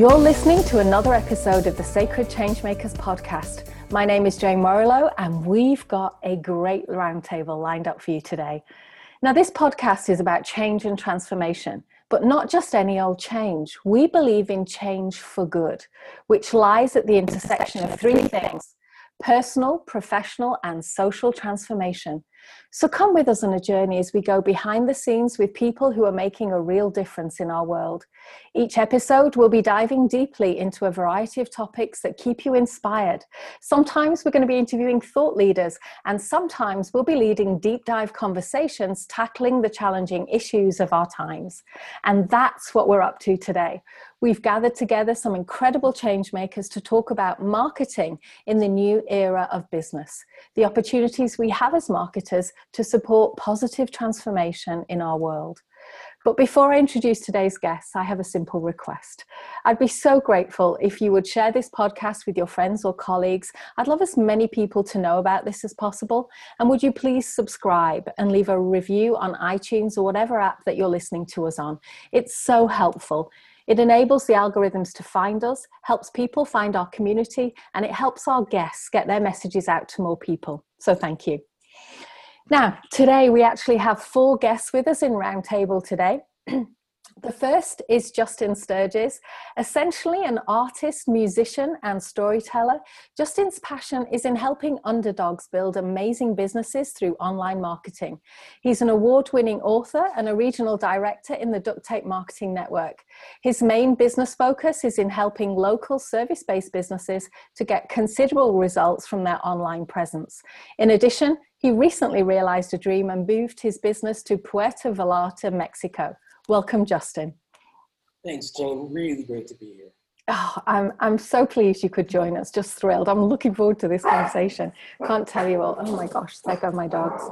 You're listening to another episode of the Sacred Changemakers podcast. My name is Jane Morillo, and we've got a great roundtable lined up for you today. Now, this podcast is about change and transformation, but not just any old change. We believe in change for good, which lies at the intersection of three things personal, professional, and social transformation. So come with us on a journey as we go behind the scenes with people who are making a real difference in our world. Each episode will be diving deeply into a variety of topics that keep you inspired. Sometimes we're going to be interviewing thought leaders, and sometimes we'll be leading deep dive conversations tackling the challenging issues of our times. And that's what we're up to today. We've gathered together some incredible change makers to talk about marketing in the new era of business, the opportunities we have as marketers to support positive transformation in our world. But before I introduce today's guests, I have a simple request. I'd be so grateful if you would share this podcast with your friends or colleagues. I'd love as many people to know about this as possible. And would you please subscribe and leave a review on iTunes or whatever app that you're listening to us on? It's so helpful. It enables the algorithms to find us, helps people find our community, and it helps our guests get their messages out to more people. So thank you. Now, today we actually have four guests with us in Roundtable today. The first is Justin Sturges, essentially an artist, musician, and storyteller. Justin's passion is in helping underdogs build amazing businesses through online marketing. He's an award winning author and a regional director in the Duct Tape Marketing Network. His main business focus is in helping local service based businesses to get considerable results from their online presence. In addition, he recently realized a dream and moved his business to Puerto Vallarta, Mexico. Welcome, Justin. Thanks, Jane. Really great to be here. Oh, I'm, I'm so pleased you could join us. Just thrilled. I'm looking forward to this conversation. Can't tell you all. Oh my gosh, there go my dogs.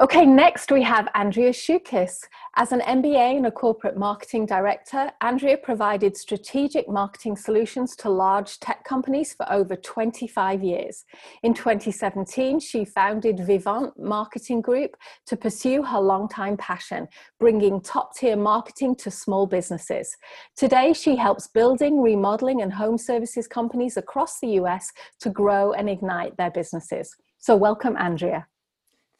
Okay, next we have Andrea Shukis. As an MBA and a corporate marketing director, Andrea provided strategic marketing solutions to large tech companies for over 25 years. In 2017, she founded Vivant Marketing Group to pursue her longtime passion, bringing top tier marketing to small businesses. Today, she helps building, remodeling, and home services companies across the US to grow and ignite their businesses. So, welcome, Andrea.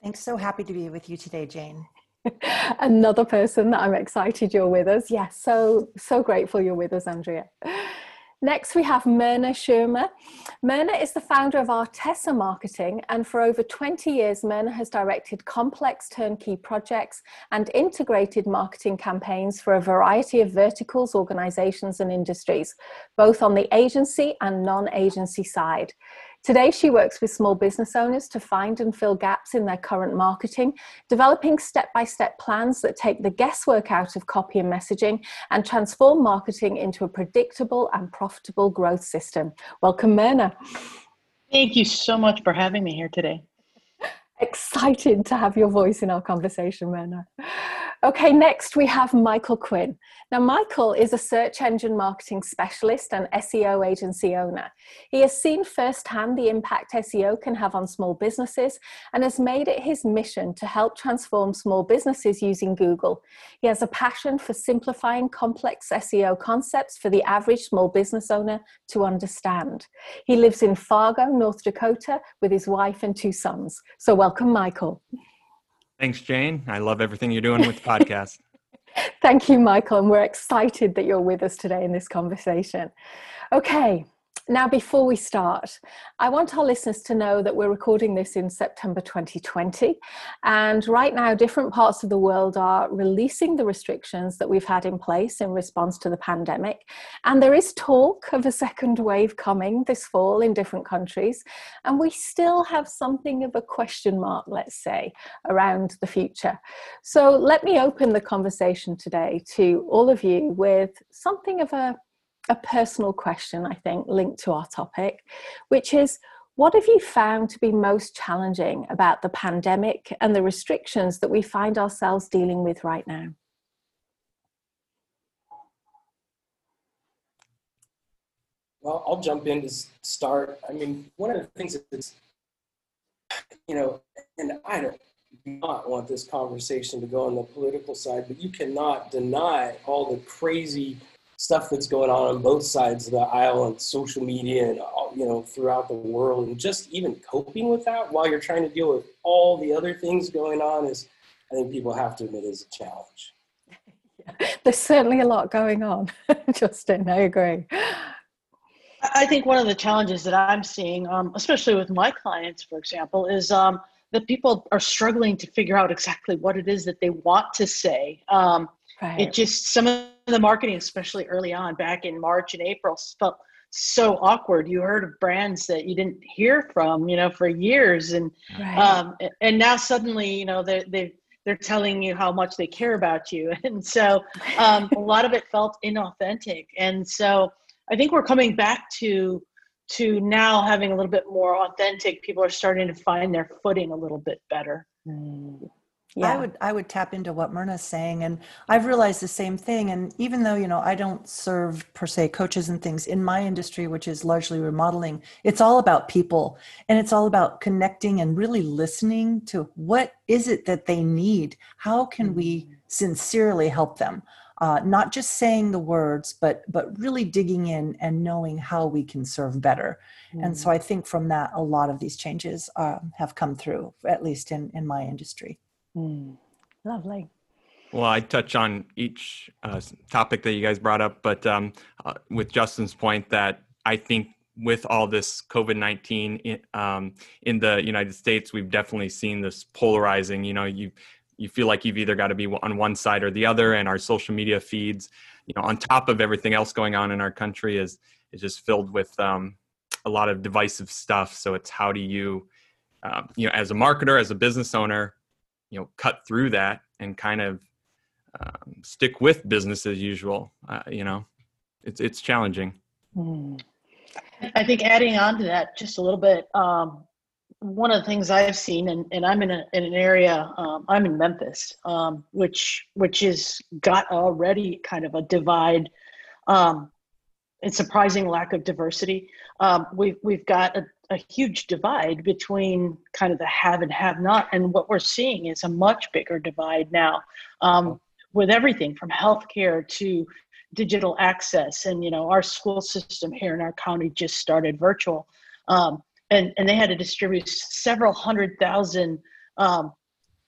Thanks. So happy to be with you today, Jane. Another person that I'm excited you're with us. Yes, so so grateful you're with us, Andrea. Next, we have Myrna Schumer. Myrna is the founder of Artessa Marketing, and for over 20 years, Myrna has directed complex turnkey projects and integrated marketing campaigns for a variety of verticals, organizations, and industries, both on the agency and non agency side. Today, she works with small business owners to find and fill gaps in their current marketing, developing step by step plans that take the guesswork out of copy and messaging and transform marketing into a predictable and profitable growth system. Welcome, Myrna. Thank you so much for having me here today. Excited to have your voice in our conversation, Myrna. Okay, next we have Michael Quinn. Now, Michael is a search engine marketing specialist and SEO agency owner. He has seen firsthand the impact SEO can have on small businesses and has made it his mission to help transform small businesses using Google. He has a passion for simplifying complex SEO concepts for the average small business owner to understand. He lives in Fargo, North Dakota, with his wife and two sons. So, welcome, Michael. Thanks, Jane. I love everything you're doing with the podcast. Thank you, Michael. And we're excited that you're with us today in this conversation. Okay, now, before we start, I want our listeners to know that we're recording this in September 2020. And right now, different parts of the world are releasing the restrictions that we've had in place in response to the pandemic. And there is talk of a second wave coming this fall in different countries. And we still have something of a question mark, let's say, around the future. So let me open the conversation today to all of you with something of a a personal question, I think, linked to our topic, which is what have you found to be most challenging about the pandemic and the restrictions that we find ourselves dealing with right now? Well, I'll jump in to start. I mean, one of the things that's, you know, and I don't, do not want this conversation to go on the political side, but you cannot deny all the crazy stuff that's going on on both sides of the aisle on social media and all, you know throughout the world, and just even coping with that while you're trying to deal with all the other things going on is, I think people have to admit, is a challenge. There's certainly a lot going on, Justin. I agree. I think one of the challenges that I'm seeing, um, especially with my clients, for example, is um, that people are struggling to figure out exactly what it is that they want to say. Um, right. It just some of the marketing, especially early on, back in March and April, felt so awkward. You heard of brands that you didn't hear from, you know, for years, and right. um, and now suddenly, you know, they they they're telling you how much they care about you, and so um, a lot of it felt inauthentic, and so I think we're coming back to to now having a little bit more authentic. People are starting to find their footing a little bit better. Mm. Yeah. I would I would tap into what Myrna's saying, and I've realized the same thing. And even though you know I don't serve per se coaches and things in my industry, which is largely remodeling, it's all about people, and it's all about connecting and really listening to what is it that they need. How can we mm. sincerely help them? uh, not just saying the words, but but really digging in and knowing how we can serve better. Mm. And so mm. I think from that, a lot of these changes uh, have come through, at least in in my industry. Mm. Lovely. Well, I touch on each uh, topic that you guys brought up, but um, uh, with Justin's point that I think with all this COVID 19 in, um, in the United States, we've definitely seen this polarizing. You know, you you feel like you've either got to be on one side or the other and our social media feeds you know on top of everything else going on in our country is is just filled with um, a lot of divisive stuff so it's how do you um, you know as a marketer as a business owner you know cut through that and kind of um, stick with business as usual uh, you know? It's it's challenging. I think adding on to that just a little bit um, one of the things I've seen, and, and I'm in, a, in an area, um, I'm in Memphis, um, which which is got already kind of a divide, um, and surprising lack of diversity. Um, we've we've got a, a huge divide between kind of the have and have not, and what we're seeing is a much bigger divide now, um, with everything from healthcare to digital access, and you know our school system here in our county just started virtual. Um, and and they had to distribute several hundred thousand um,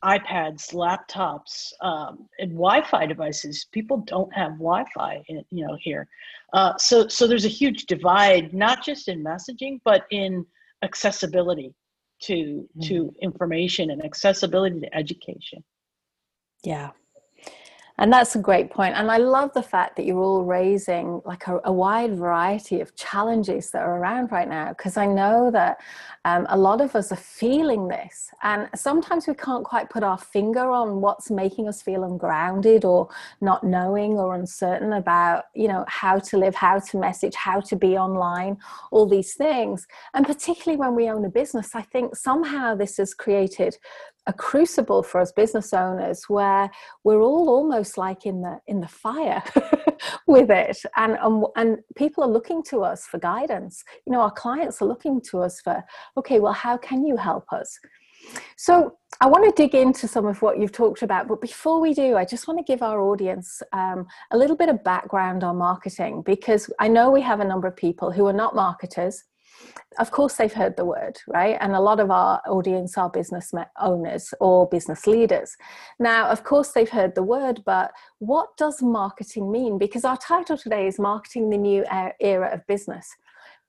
iPads, laptops, um, and Wi-Fi devices. People don't have Wi-Fi, in, you know, here. Uh, so so there's a huge divide, not just in messaging, but in accessibility to mm-hmm. to information and accessibility to education. Yeah, and that's a great. And I love the fact that you're all raising like a, a wide variety of challenges that are around right now, because I know that um, a lot of us are feeling this. And sometimes we can't quite put our finger on what's making us feel ungrounded or not knowing or uncertain about, you know, how to live, how to message, how to be online, all these things. And particularly when we own a business, I think somehow this has created a crucible for us business owners where we're all almost like in the in the fire with it. And um, and people are looking to us for guidance. You know our clients are looking to us for okay well how can you help us? So I want to dig into some of what you've talked about, but before we do, I just want to give our audience um, a little bit of background on marketing because I know we have a number of people who are not marketers of course they've heard the word right? And a lot of our audience are business owners or business leaders. Now of course they've heard the word but what does marketing mean? Because our title today is marketing the new era of business.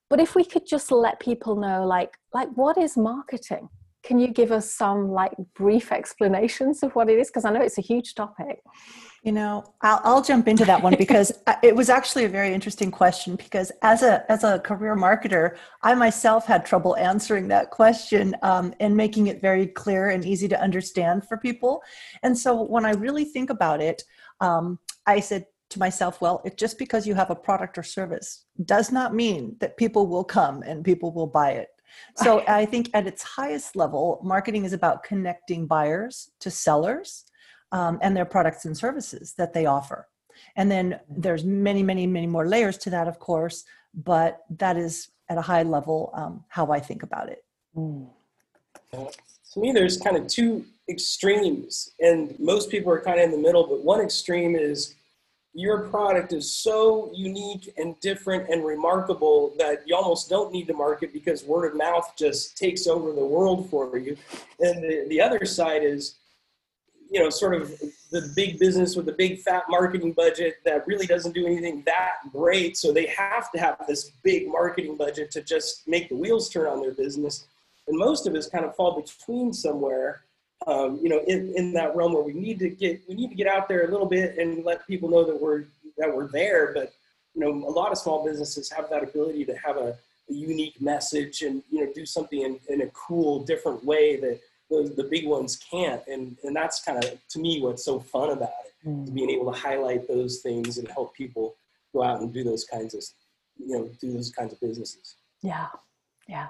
But if we could just let people know like like what is marketing can you give us some like brief explanations of what it is because i know it's a huge topic you know, I'll, I'll jump into that one because it was actually a very interesting question. Because as a as a career marketer, I myself had trouble answering that question um, and making it very clear and easy to understand for people. And so when I really think about it, um, I said to myself, well, it just because you have a product or service does not mean that people will come and people will buy it. So I think at its highest level, marketing is about connecting buyers to sellers um, and their products and services that they offer. And then there's many, many, many more layers to that, of course, but that is at a high level um, how I think about it. Mm. to me, there's kind of two extremes, and most people are kind of in the middle. But one extreme is your product is so unique and different and remarkable that you almost don't need to market because word of mouth just takes over the world for you. And the, the other side is, you know, sort of the big business with the big fat marketing budget that really doesn't do anything that great. So they have to have this big marketing budget to just make the wheels turn on their business. And most of us kind of fall between somewhere um, you know, in, in that realm where we need to get we need to get out there a little bit and let people know that we're that we're there. But you know, a lot of small businesses have that ability to have a, a unique message and you know do something in, in a cool, different way that the, the big ones can't. And and that's kind of to me what's so fun about it, mm. being able to highlight those things and help people go out and do those kinds of you know do those kinds of businesses. Yeah, yeah.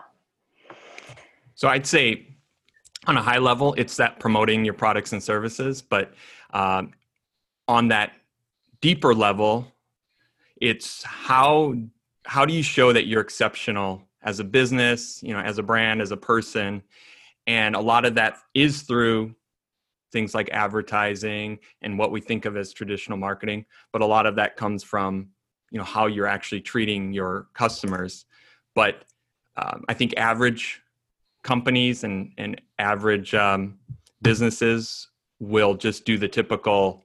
So I'd say on a high level, it's that promoting your products and services. But um, on that deeper level, it's how how do you show that you're exceptional as a business, you know, as a brand, as a person, and a lot of that is through things like advertising and what we think of as traditional marketing. But a lot of that comes from you know how you're actually treating your customers. But um, I think average companies and, and average um, businesses will just do the typical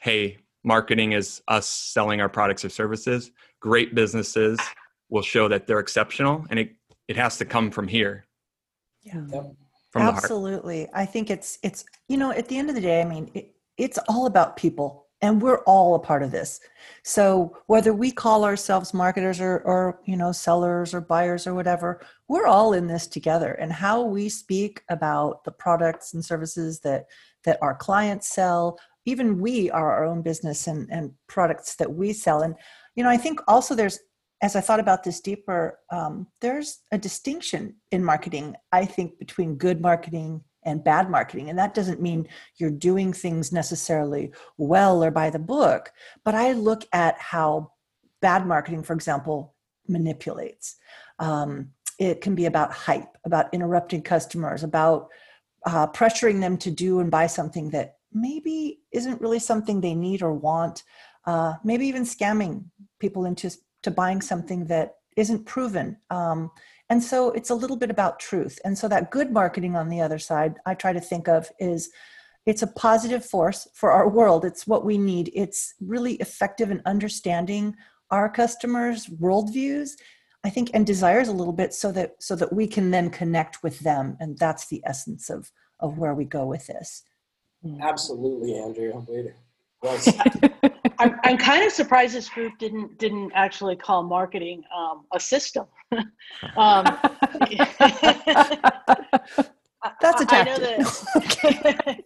hey marketing is us selling our products or services. Great businesses will show that they're exceptional and it, it has to come from here. Yeah. From absolutely. I think it's it's you know at the end of the day i mean it, it's all about people and we're all a part of this. So whether we call ourselves marketers or, or you know sellers or buyers or whatever we're all in this together. And how we speak about the products and services that that our clients sell even we are our own business and and products that we sell. And you know i think also there's as i thought about this deeper um, there's a distinction in marketing i think between good marketing and bad marketing. And that doesn't mean you're doing things necessarily well or by the book, but I look at how bad marketing, for example, manipulates. Um, it can be about hype, about interrupting customers, about uh, pressuring them to do and buy something that maybe isn't really something they need or want. Uh, maybe even scamming people into to buying something that isn't proven. Um, and so it's a little bit about truth. And so that good marketing on the other side, I try to think of is it's a positive force for our world. It's what we need. It's really effective in understanding our customers' worldviews, I think, and desires a little bit so that so that we can then connect with them. And that's the essence of of where we go with this. Absolutely, Andrea. Wait. I'm, I'm kind of surprised this group didn't didn't actually call marketing um, a system. um, That's a tactic. That,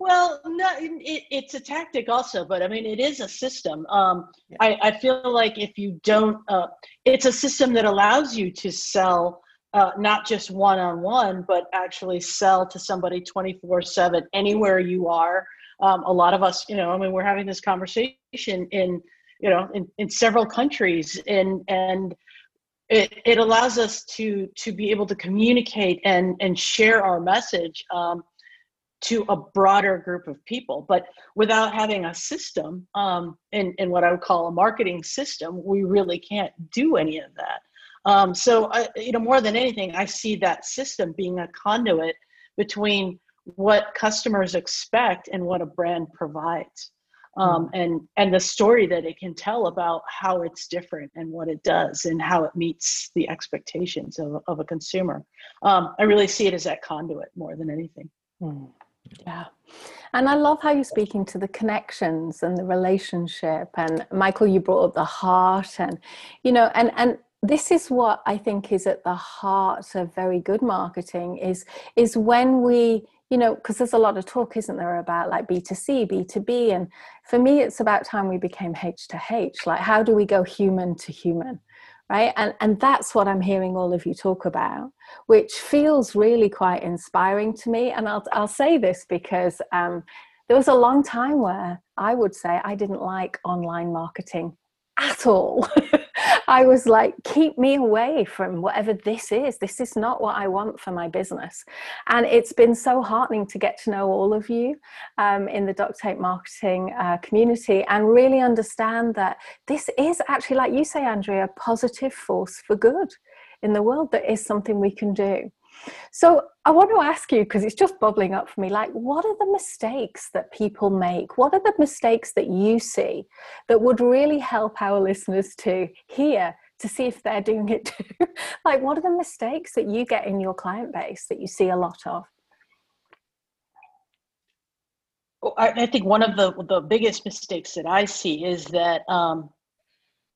well, no, it, it's a tactic also, but I mean, it is a system. Um, yeah. I, I, feel like if you don't, uh, it's a system that allows you to sell uh, not just one on one, but actually sell to somebody 24 7 anywhere you are um, a lot of us, you know, I mean, we're having this conversation in, you know, in, in several countries, and and it, it allows us to to be able to communicate and and share our message um, to a broader group of people. But without having a system, um, in what I would call a marketing system, we really can't do any of that. Um, so, I, you know, more than anything, I see that system being a conduit between what customers expect and what a brand provides. Um, mm. and and the story that it can tell about how it's different and what it does and how it meets the expectations of, of a consumer. Um, i really see it as that conduit more than anything. Mm. yeah. And i love how you're speaking to the connections and the relationship. And michael you brought up the heart and you know and and this is what i think is at the heart of very good marketing is is when we you know, because there's a lot of talk, isn't there, about like B2C, B2B. And for me, it's about time we became H to H. Like, how do we go human to human? Right. And, and that's what I'm hearing all of you talk about, which feels really quite inspiring to me. And I'll, I'll say this because um, there was a long time where I would say I didn't like online marketing at all. I was like, keep me away from whatever this is. This is not what I want for my business. And it's been so heartening to get to know all of you um, in the duct tape marketing uh, community and really understand that this is actually, like you say, Andrea, a positive force for good in the world that is something we can do. So I want to ask you because it's just bubbling up for me like what are the mistakes that people make? What are the mistakes that you see that would really help our listeners to hear to see if they're doing it too? like what are the mistakes that you get in your client base that you see a lot of? I, think one of the the biggest mistakes that I see is that um,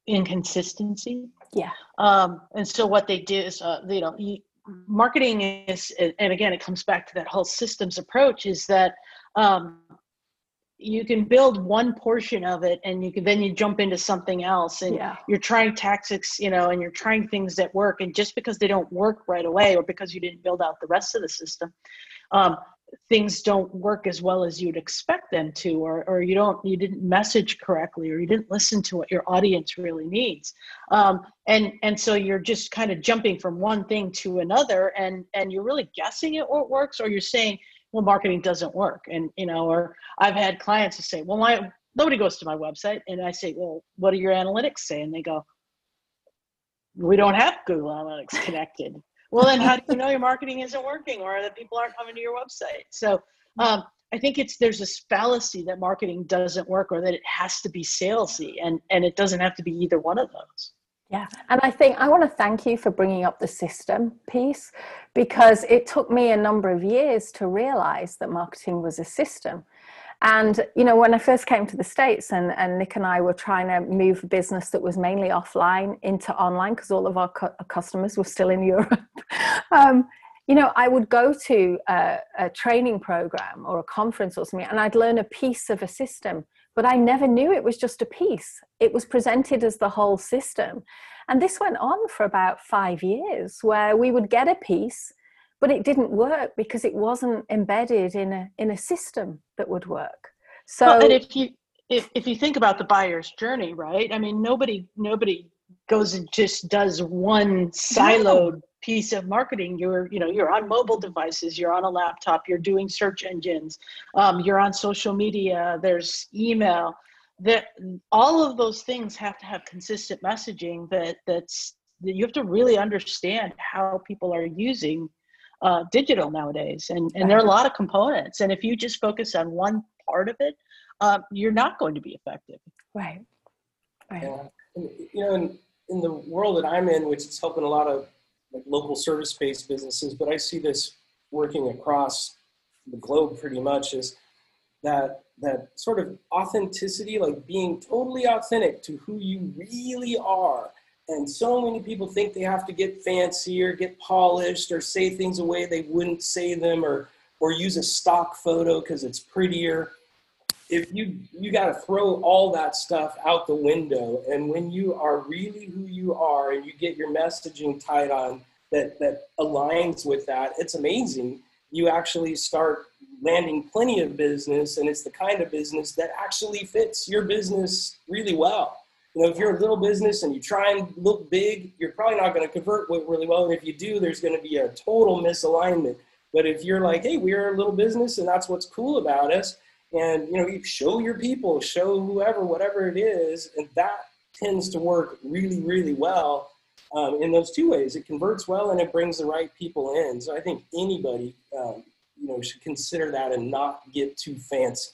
inconsistency. Yeah. Um, and so what they do is, uh, you know, you, marketing is and again it comes back to that whole systems approach is that um, you can build one portion of it and you can then you jump into something else and yeah. you're trying tactics you know and you're trying things that work and just because they don't work right away or because you didn't build out the rest of the system um, things don't work as well as you'd expect them to or, or you don't you didn't message correctly or you didn't listen to what your audience really needs. Um, and and so you're just kind of jumping from one thing to another and and you're really guessing at what works or you're saying well marketing doesn't work and you know or i've had clients who say well my nobody goes to my website and i say well what do your analytics say? And they go we don't have google analytics connected well then how do you know your marketing isn't working or that people aren't coming to your website? So um, i think it's there's this fallacy that marketing doesn't work or that it has to be salesy and and it doesn't have to be either one of those. Yeah, and I think I want to thank you for bringing up the system piece because it took me a number of years to realize that marketing was a system. And, you know, when I first came to the States and, and Nick and I were trying to move a business that was mainly offline into online because all of our cu- customers were still in Europe, um, you know, I would go to a, a, training program or a conference or something and I'd learn a piece of a system, but I never knew it was just a piece. It was presented as the whole system. And this went on for about five years where we would get a piece but it didn't work because it wasn't embedded in a in a system that would work. So well, and if you if, if you think about the buyer's journey right? I mean nobody nobody goes and just does one siloed piece of marketing. You're you know you're on mobile devices you're on a laptop you're doing search engines um, you're on social media there's email. That all of those things have to have consistent messaging that that's that you have to really understand how people are using uh, digital nowadays, and and there are a lot of components. And if you just focus on one part of it, uh, you're not going to be effective. Right. Right. Yeah. And, you know, in, in the world that I'm in, which is helping a lot of like local service-based businesses, but I see this working across the globe pretty much is that that sort of authenticity, like being totally authentic to who you really are and so many people think they have to get fancy or get polished or say things a way they wouldn't say them or or use a stock photo because it's prettier. If you you got to throw all that stuff out the window and when you are really who you are and you get your messaging tied on that that aligns with that it's amazing. You actually start landing plenty of business and it's the kind of business that actually fits your business really well you know, if you're a little business and you try and look big, you're probably not going to convert really well. And if you do, there's going to be a total misalignment. But if you're like, hey, we're a little business and that's what's cool about us, and you know, you show your people, show whoever, whatever it is, and that tends to work really, really well um, in those two ways. It converts well and it brings the right people in. So I think anybody, um, you know, should consider that and not get too fancy.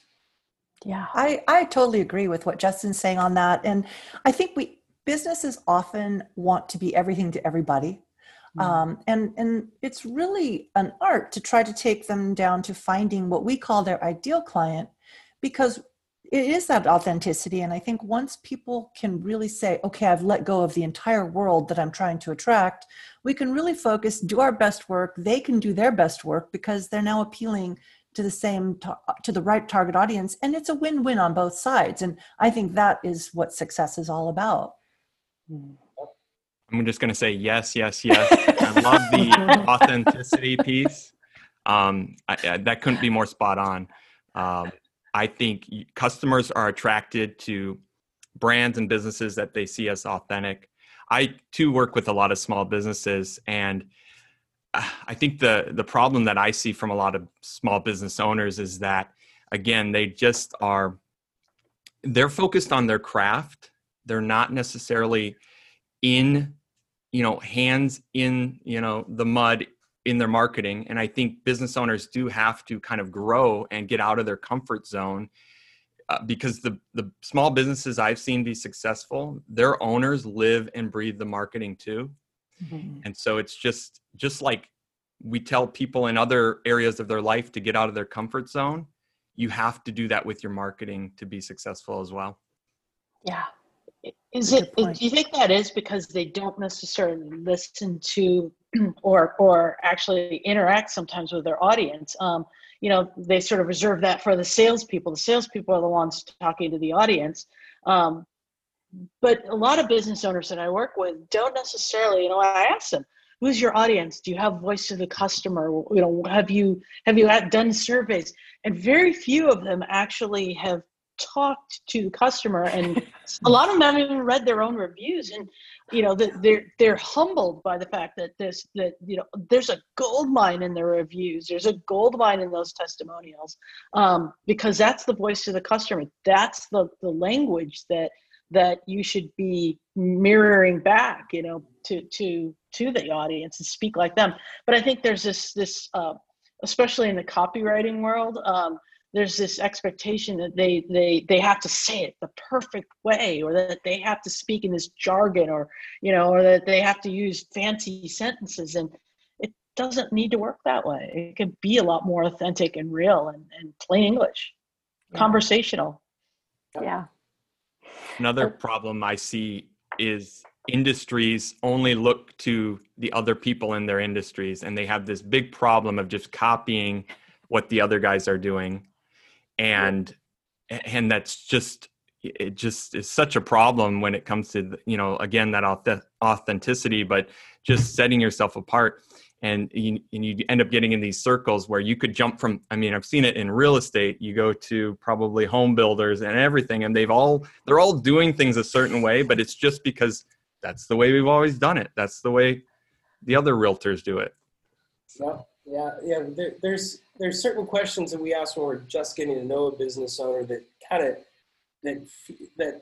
Yeah. I, I totally agree with what Justin's saying on that. And I think we businesses often want to be everything to everybody. Mm-hmm. Um, and and it's really an art to try to take them down to finding what we call their ideal client because it is that authenticity and i think once people can really say okay i've let go of the entire world that i'm trying to attract we can really focus do our best work they can do their best work because they're now appealing to the same to the right target audience and it's a win-win on both sides and i think that is what success is all about. I'm just going to say yes yes yes. I love the authenticity piece. Um, I, I, that couldn't be more spot on. Um, i think customers are attracted to brands and businesses that they see as authentic. I too work with a lot of small businesses and I think the the problem that I see from a lot of small business owners is that again they just are they're focused on their craft. They're not necessarily in you know hands in you know the mud in their marketing and i think business owners do have to kind of grow and get out of their comfort zone uh, because the the small businesses I've seen be successful, their owners live and breathe the marketing too. Mm-hmm. And so it's just just like we tell people in other areas of their life to get out of their comfort zone, you have to do that with your marketing to be successful as well. Yeah. Is it do you think that is because they don't necessarily listen to or or actually interact sometimes with their audience? Um, you know they sort of reserve that for the salespeople. The salespeople are the ones talking to the audience. Um, but a lot of business owners that I work with don't necessarily. You know, I ask them, "Who's your audience? Do you have voice of the customer? You know, have you have you done surveys?" And very few of them actually have talked to the customer and a lot of them haven't even read their own reviews and you know they're they're humbled by the fact that this that you know there's a gold mine in their reviews there's a gold mine in those testimonials um, because that's the voice of the customer that's the the language that that you should be mirroring back you know to to to the audience and speak like them. But i think there's this this uh, especially in the copywriting world um, there's this expectation that they they they have to say it the perfect way or that they have to speak in this jargon or you know or that they have to use fancy sentences. And it doesn't need to work that way. It can be a lot more authentic and real and, and plain english. Yeah. conversational. Yeah another oh. problem i see is industries only look to the other people in their industries and they have this big problem of just copying what the other guys are doing. And and that's just it just is such a problem when it comes to you know again that authenticity but just setting yourself apart and you, and you end up getting in these circles where you could jump from i mean i've seen it in real estate you go to probably home builders and everything and they've all they're all doing things a certain way but it's just because that's the way we've always done it. That's the way the other realtors do it. Yeah yeah yeah there, there's there's certain questions that we ask when we're just getting to know a business owner that kind of that that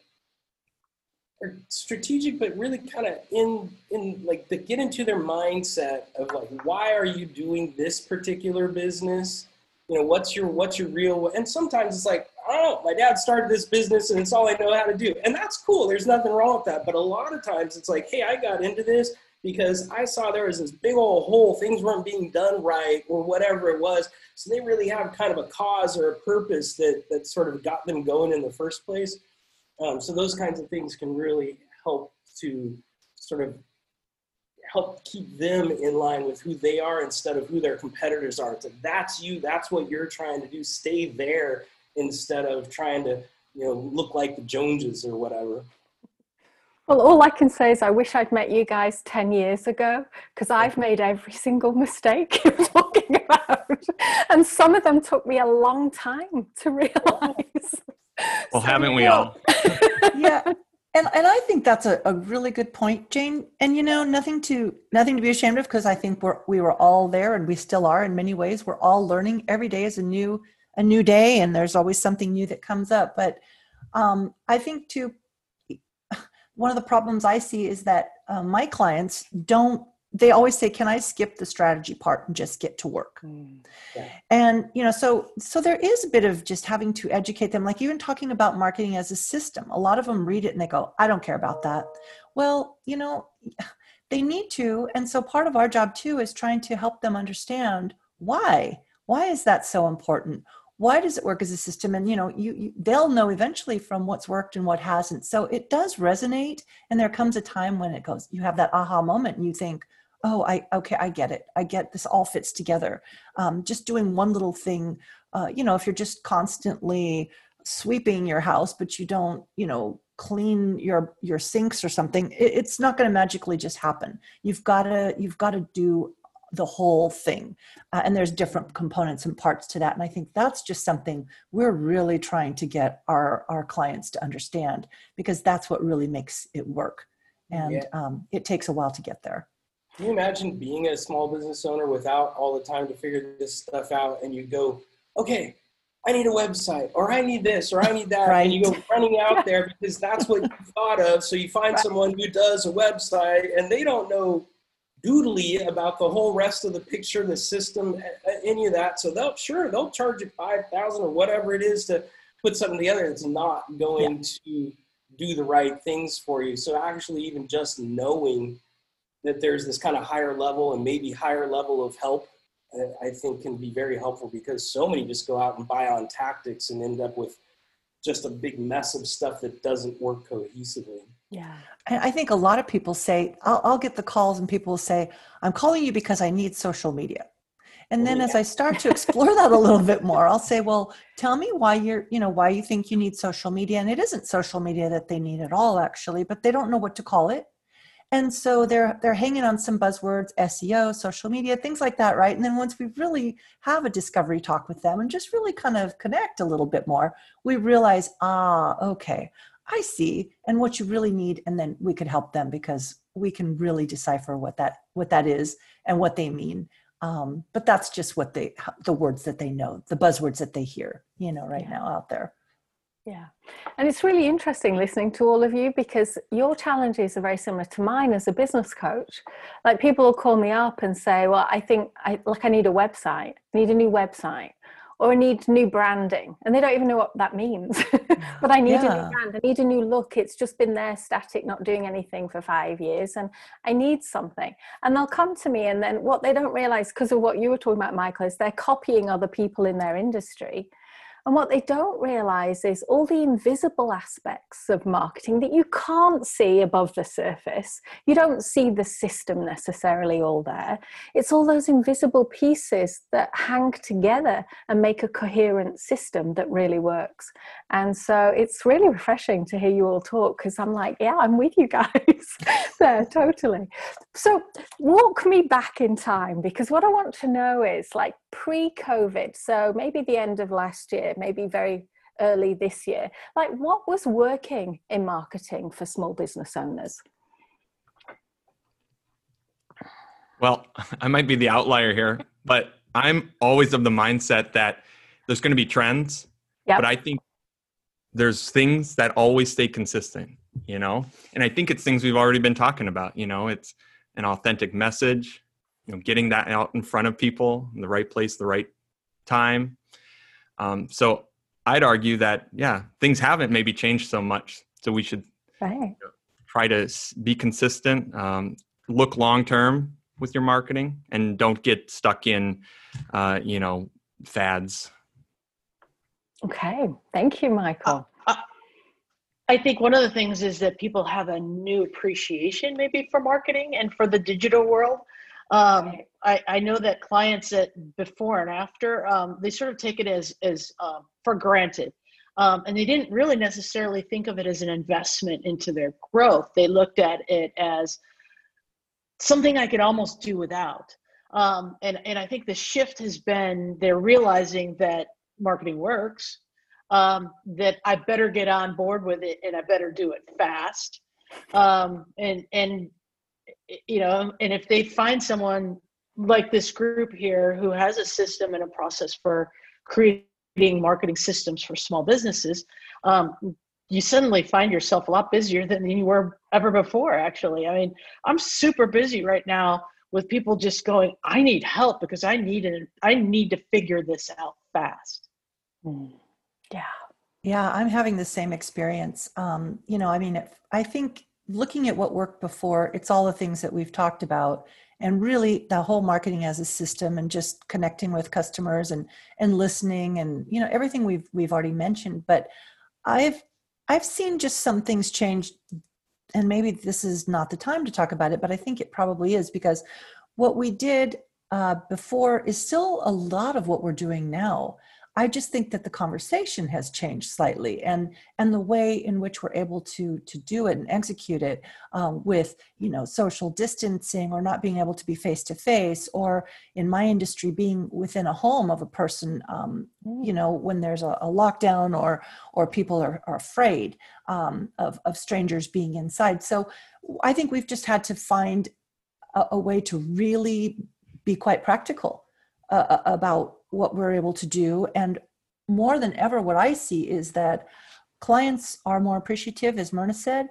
are strategic, but really kind of in in like that get into their mindset of like why are you doing this particular business? You know, what's your what's your real? And sometimes it's like I don't know. My dad started this business, and it's all I know how to do, and that's cool. There's nothing wrong with that. But a lot of times it's like, hey, I got into this because I saw there was this big old hole, things weren't being done right, or whatever it was. So they really have kind of a cause or a purpose that, that sort of got them going in the first place. Um, so those kinds of things can really help to sort of help keep them in line with who they are instead of who their competitors are. So that's you, that's what you're trying to do. Stay there instead of trying to, you know, look like the Joneses or whatever. Well, all I can say is I wish I'd met you guys 10 years ago because I've made every single mistake you're talking about. And some of them took me a long time to realize. Well, so, haven't we all? yeah. And, and I think that's a, a really good point, Jane. And you know, nothing to nothing to be ashamed of because I think we're we were all there and we still are in many ways. We're all learning. Every day is a new a new day, and there's always something new that comes up. But um, I think to one of the problems I see is that uh, my clients don't they always say can i skip the strategy part and just get to work? Mm, yeah. and you know so so there is a bit of just having to educate them like even talking about marketing as a system. A lot of them read it and they go i don't care about that. Well you know they need to and so part of our job too is trying to help them understand why why is that so important why does it work as a system? And you know you, you, they'll know eventually from what's worked and what hasn't. So it does resonate and there comes a time when it goes you have that aha moment and you think oh i okay i get it. I get this all fits together. Um, just doing one little thing uh, you know if you're just constantly sweeping your house but you don't you know clean your your sinks or something it, it's not going to magically just happen. You've got to you've got to do the whole thing uh, and there's different components and parts to that and i think that's just something we're really trying to get our our clients to understand because that's what really makes it work and yeah. um, it takes a while to get there can you imagine being a small business owner without all the time to figure this stuff out and you go okay I need a website or I need this or I need that. right. And you go running out there because that's what you thought of. So you find right. someone who does a website and they don't know doodly about the whole rest of the picture, the system, any of that. So they'll sure they'll charge you five thousand or whatever it is to put something together that's not going yeah. to do the right things for you. So actually, even just knowing that there's this kind of higher level and maybe higher level of help, uh, I think can be very helpful because so many just go out and buy on tactics and end up with just a big mess of stuff that doesn't work cohesively. Yeah. And I think a lot of people say, I'll, I'll, get the calls and people will say, I'm calling you because I need social media. And then yeah. as I start to explore that a little bit more, I'll say, well, tell me why you're, you know, why you think you need social media. And it isn't social media that they need at all, actually, but they don't know what to call it. And so they're they're hanging on some buzzwords, SEO, social media, things like that, right? And then once we really have a discovery talk with them and just really kind of connect a little bit more, we realize, ah, okay, I see, and what you really need, and then we could help them because we can really decipher what that what that is and what they mean. Um, but that's just what they the words that they know, the buzzwords that they hear, you know, right yeah. now out there. Yeah. And it's really interesting listening to all of you because your challenges are very similar to mine as a business coach. Like people will call me up and say, Well, I think I like I need a website, I need a new website or I need new branding. And they don't even know what that means. but I need yeah. a new brand. I need a new look. It's just been there static, not doing anything for five years. And I need something. And they'll come to me. And then what they don't realize, because of what you were talking about, Michael, is they're copying other people in their industry. And what they don't realize is all the invisible aspects of marketing that you can't see above the surface. You don't see the system necessarily all there. It's all those invisible pieces that hang together and make a coherent system that really works. And so it's really refreshing to hear you all talk because I'm like, yeah, I'm with you guys there, totally. So walk me back in time because what I want to know is like pre COVID, so maybe the end of last year, maybe very early this year, like what was working in marketing for small business owners? Well, I might be the outlier here, but I'm always of the mindset that there's going to be trends, yep. but I think there's things that always stay consistent, you know? And I think it's things we've already been talking about, you know, it's an authentic message, you know, getting that out in front of people in the right place, the right time. Um, so I'd argue that, yeah, things haven't maybe changed so much. So we should right. you know, try to be consistent, um, look long term with your marketing, and don't get stuck in, uh, you know, fads Okay, thank you, Michael. Uh, uh, I think one of the things is that people have a new appreciation maybe for marketing and for the digital world. Um, I, I, know that clients that before and after um, they sort of take it as as uh, for granted, um, and they didn't really necessarily think of it as an investment into their growth. They looked at it as something I could almost do without. Um, and and I think the shift has been they're realizing that marketing works, um, that I better get on board with it and I better do it fast. Um, and and you know, and if they find someone like this group here who has a system and a process for creating marketing systems for small businesses, um, you suddenly find yourself a lot busier than you were ever before. Actually, I mean, I'm super busy right now with people just going, "I need help because I need it. I need to figure this out fast." Mm. Yeah. Yeah, I'm having the same experience. Um, you know, I mean, I think looking at what worked before, it's all the things that we've talked about, and really the whole marketing as a system, and just connecting with customers and and listening, and you know everything we've we've already mentioned. But I've I've seen just some things change, and maybe this is not the time to talk about it, but I think it probably is because what we did uh, before is still a lot of what we're doing now. I just think that the conversation has changed slightly, and and the way in which we're able to to do it and execute it um, with you know social distancing or not being able to be face to face, or in my industry being within a home of a person, um, you know when there's a, a, lockdown or or people are, are afraid um, of of strangers being inside. So I think we've just had to find a, a way to really be quite practical uh, about what we're able to do. And more than ever, what I see is that clients are more appreciative, as Myrna said.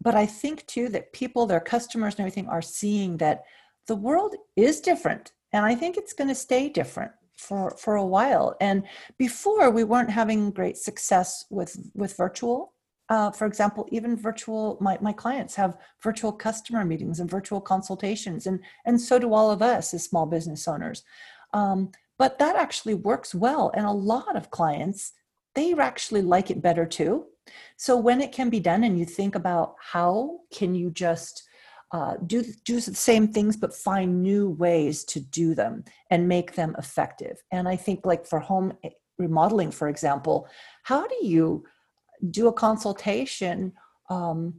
But I think too that people, their customers, and everything are seeing that the world is different. And I think it's going to stay different for, for a while. And before, we weren't having great success with, with virtual. Uh, for example, even virtual, my, my clients have virtual customer meetings and virtual consultations, and, and so do all of us as small business owners. Um, but that actually works well. And a lot of clients, they actually like it better too. So when it can be done and you think about how can you just uh, do do the same things but find new ways to do them and make them effective and i think like for home eh, remodeling for example how do you do a consultation um,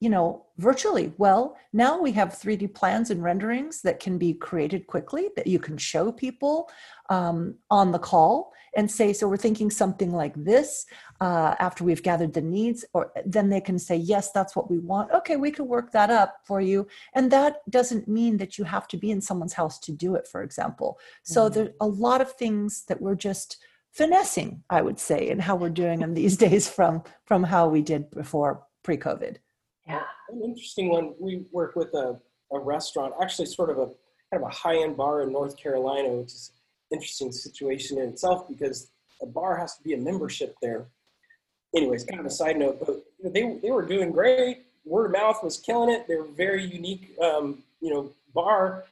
you know virtually. Well now we have 3d plans and renderings that can be created quickly that you can show people um, on the call and say so we're thinking something like this uh, after we've gathered the needs or then they can say yes that's what we want. Okay we can work that up for you. And that doesn't mean that you have to be in someone's house to do it for example. So mm-hmm. there's a lot of things that we're just finessing i would say in how we're doing them these days from from how we did before pre-covid yeah. An interesting one. We work with a, a restaurant, actually sort of a kind of a high-end bar in North Carolina, which is an interesting situation in itself because a bar has to be a membership there. Anyways, kind of a side note, but they, they were doing great. Word of mouth was killing it. They were very unique, um, you know, bar.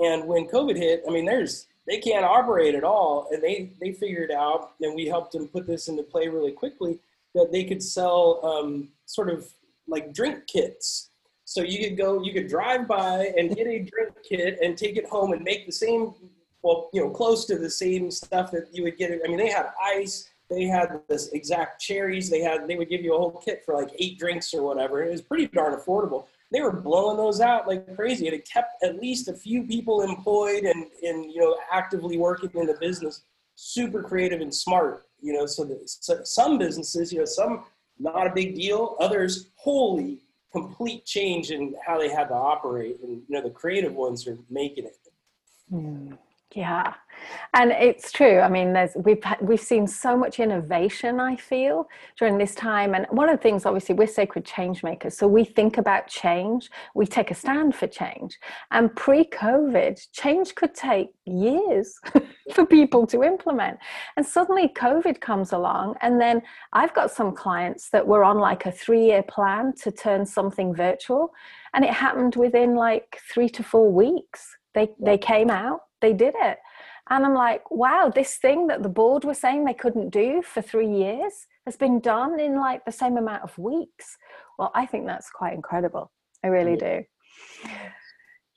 And when COVID hit, I mean, there's they can't operate at all, and they they figured out, and we helped them put this into play really quickly that they could sell um, sort of like drink kits. So you could go, you could drive by and get a drink kit and take it home and make the same, well, you know, close to the same stuff that you would get. I mean, they had ice, they had this exact cherries, they had, they would give you a whole kit for like eight drinks or whatever. It was pretty darn affordable. They were blowing those out like crazy, it kept at least a few people employed and, and you know, actively working in the business. Super creative and smart, you know. So, that, so some businesses, you know, some not a big deal. Others, holy, complete change in how they had to operate. And, you know, the creative ones are making it. Mm. Yeah, and it's true. I mean, there's we've we've seen so much innovation. I feel during this time, and one of the things, obviously, we're sacred change makers, so we think about change. We take a stand for change. And pre-COVID, change could take years for people to implement. And suddenly, COVID comes along, and then I've got some clients that were on like a three-year plan to turn something virtual, and it happened within like three to four weeks. They they came out they did it. And I'm like, wow, this thing that the board were saying they couldn't do for three years has been done in like the same amount of weeks. Well, I think that's quite incredible. I really do.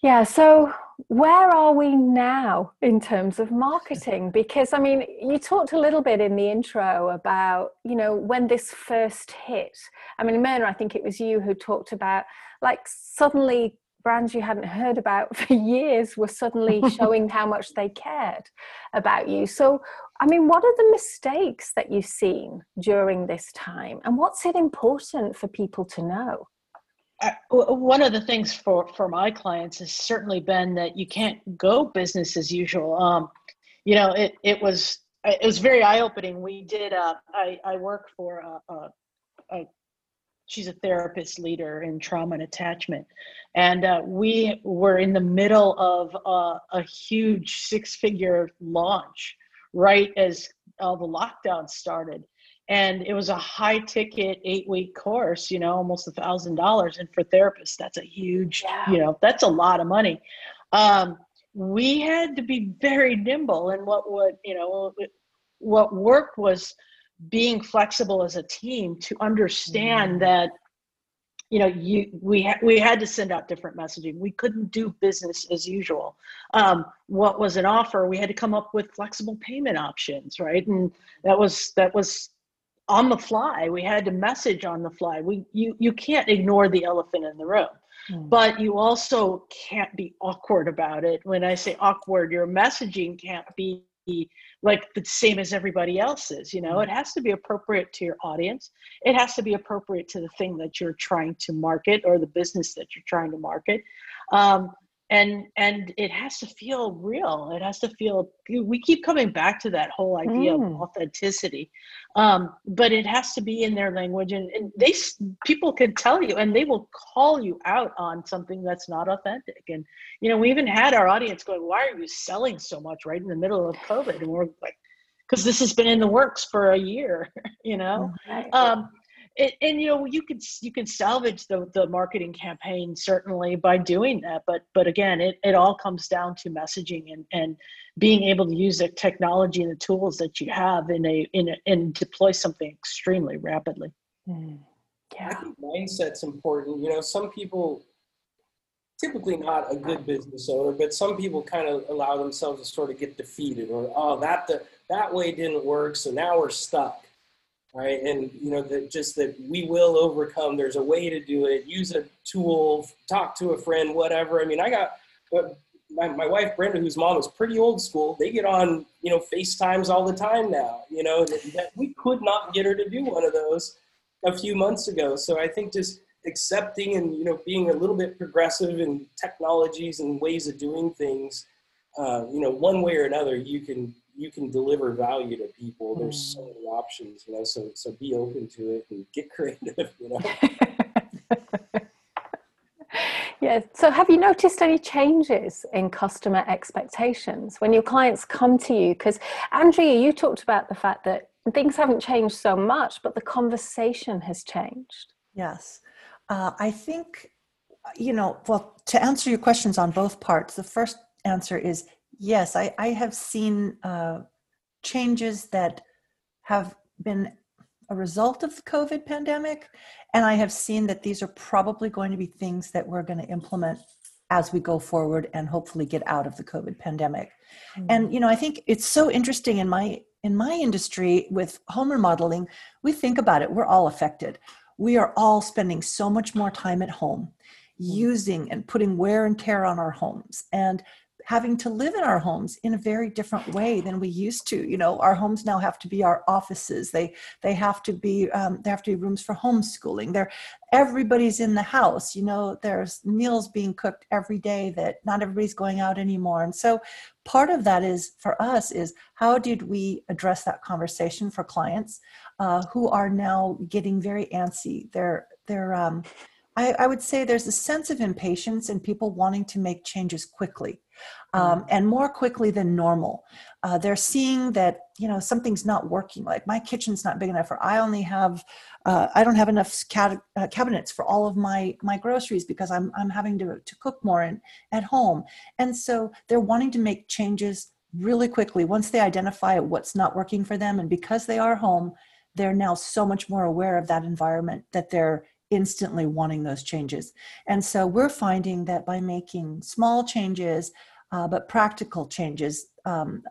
Yeah, so where are we now in terms of marketing? Because I mean, you talked a little bit in the intro about, you know, when this first hit. I mean, Myrna, I think it was you who talked about like suddenly brands you hadn't heard about for years were suddenly showing how much they cared about you. So, I mean, what are the mistakes that you've seen during this time, and what's it important for people to know? Uh, one of the things for for my clients has certainly been that you can't go business as usual. Um, you know, it it was it was very eye opening. We did. Uh, I I work for a, a, a she's a therapist leader in trauma and attachment. And uh, we were in the middle of uh, a huge six figure launch right as all the lockdowns started. And it was a high ticket eight week course you know almost a thousand dollars. And for therapists that's a huge yeah. you know that's a lot of money. Um, we had to be very nimble. And what would you know what worked was being flexible as a team to understand mm. that you know you we ha- we had to send out different messaging. We couldn't do business as usual. Um, what was an offer? We had to come up with flexible payment options right? And that was that was on the fly. We had to message on the fly. We you you can't ignore the elephant in the room. Mm. but you also can't be awkward about it. When i say awkward your messaging can't be like the same as everybody else's you know? Mm-hmm. it has to be appropriate to your audience. It has to be appropriate to the thing that you're trying to market or the business that you're trying to market. Um, and and it has to feel real. It has to feel we keep coming back to that whole idea mm. of authenticity um, but it has to be in their language and, and they people can tell you and they will call you out on something that's not authentic and you know we even had our audience going why are you selling so much right in the middle of covid? And we're like because this has been in the works for a year you know? Um, and, and, you know you can you can salvage the, the marketing campaign certainly by doing that but but again it, it all comes down to messaging and and being able to use the technology and the tools that you have in a in a, and deploy something extremely rapidly mm. yeah. i think mindset's important you know some people typically not a good business owner but some people kind of allow themselves to sort of get defeated or oh that the, that way didn't work so now we're stuck right? And you know that just that we will overcome. There's a way to do it. Use a tool, talk to a friend, whatever. I mean, I got my, my wife Brenda, whose mom is pretty old school. They get on you know FaceTimes all the time now. You know that we could not get her to do one of those a few months ago. So I think just accepting and you know being a little bit progressive in technologies and ways of doing things. Uh, you know, one way or another, you can you can deliver value to people. There's so mm. many options, you know. So so be open to it and get creative, you know. yeah. So have you noticed any changes in customer expectations when your clients come to you? Because Andrea, you talked about the fact that things haven't changed so much, but the conversation has changed. Yes. Uh, I think, you know, well, to answer your questions on both parts, the first answer is Yes, I, I have seen uh, changes that have been a result of the COVID pandemic. And I have seen that these are probably going to be things that we're going to implement as we go forward and hopefully get out of the COVID pandemic. Mm-hmm. And you know, I think it's so interesting in my in my industry with home remodeling, we think about it, we're all affected. We are all spending so much more time at home mm-hmm. using and putting wear and tear on our homes. And having to live in our homes in a very different way than we used to. You know our homes now have to be our offices. They they have to be um, they have to be rooms for homeschooling. They're everybody's in the house. You know there's meals being cooked every day that not everybody's going out anymore. And so part of that is for us is how did we address that conversation for clients uh, who are now getting very antsy? They're they're um, I, I, would say there's a sense of impatience and people wanting to make changes quickly um, mm-hmm. and more quickly than normal. Uh, they're seeing that you know something's not working. Like my kitchen's not big enough, or I only have uh, I don't have enough cat- uh, cabinets for all of my my groceries because I'm I'm having to to cook more in, at home. And so they're wanting to make changes really quickly once they identify what's not working for them, and because they are home, they're now so much more aware of that environment that they're instantly wanting those changes. And so we're finding that by making small changes, uh, but practical changes, um,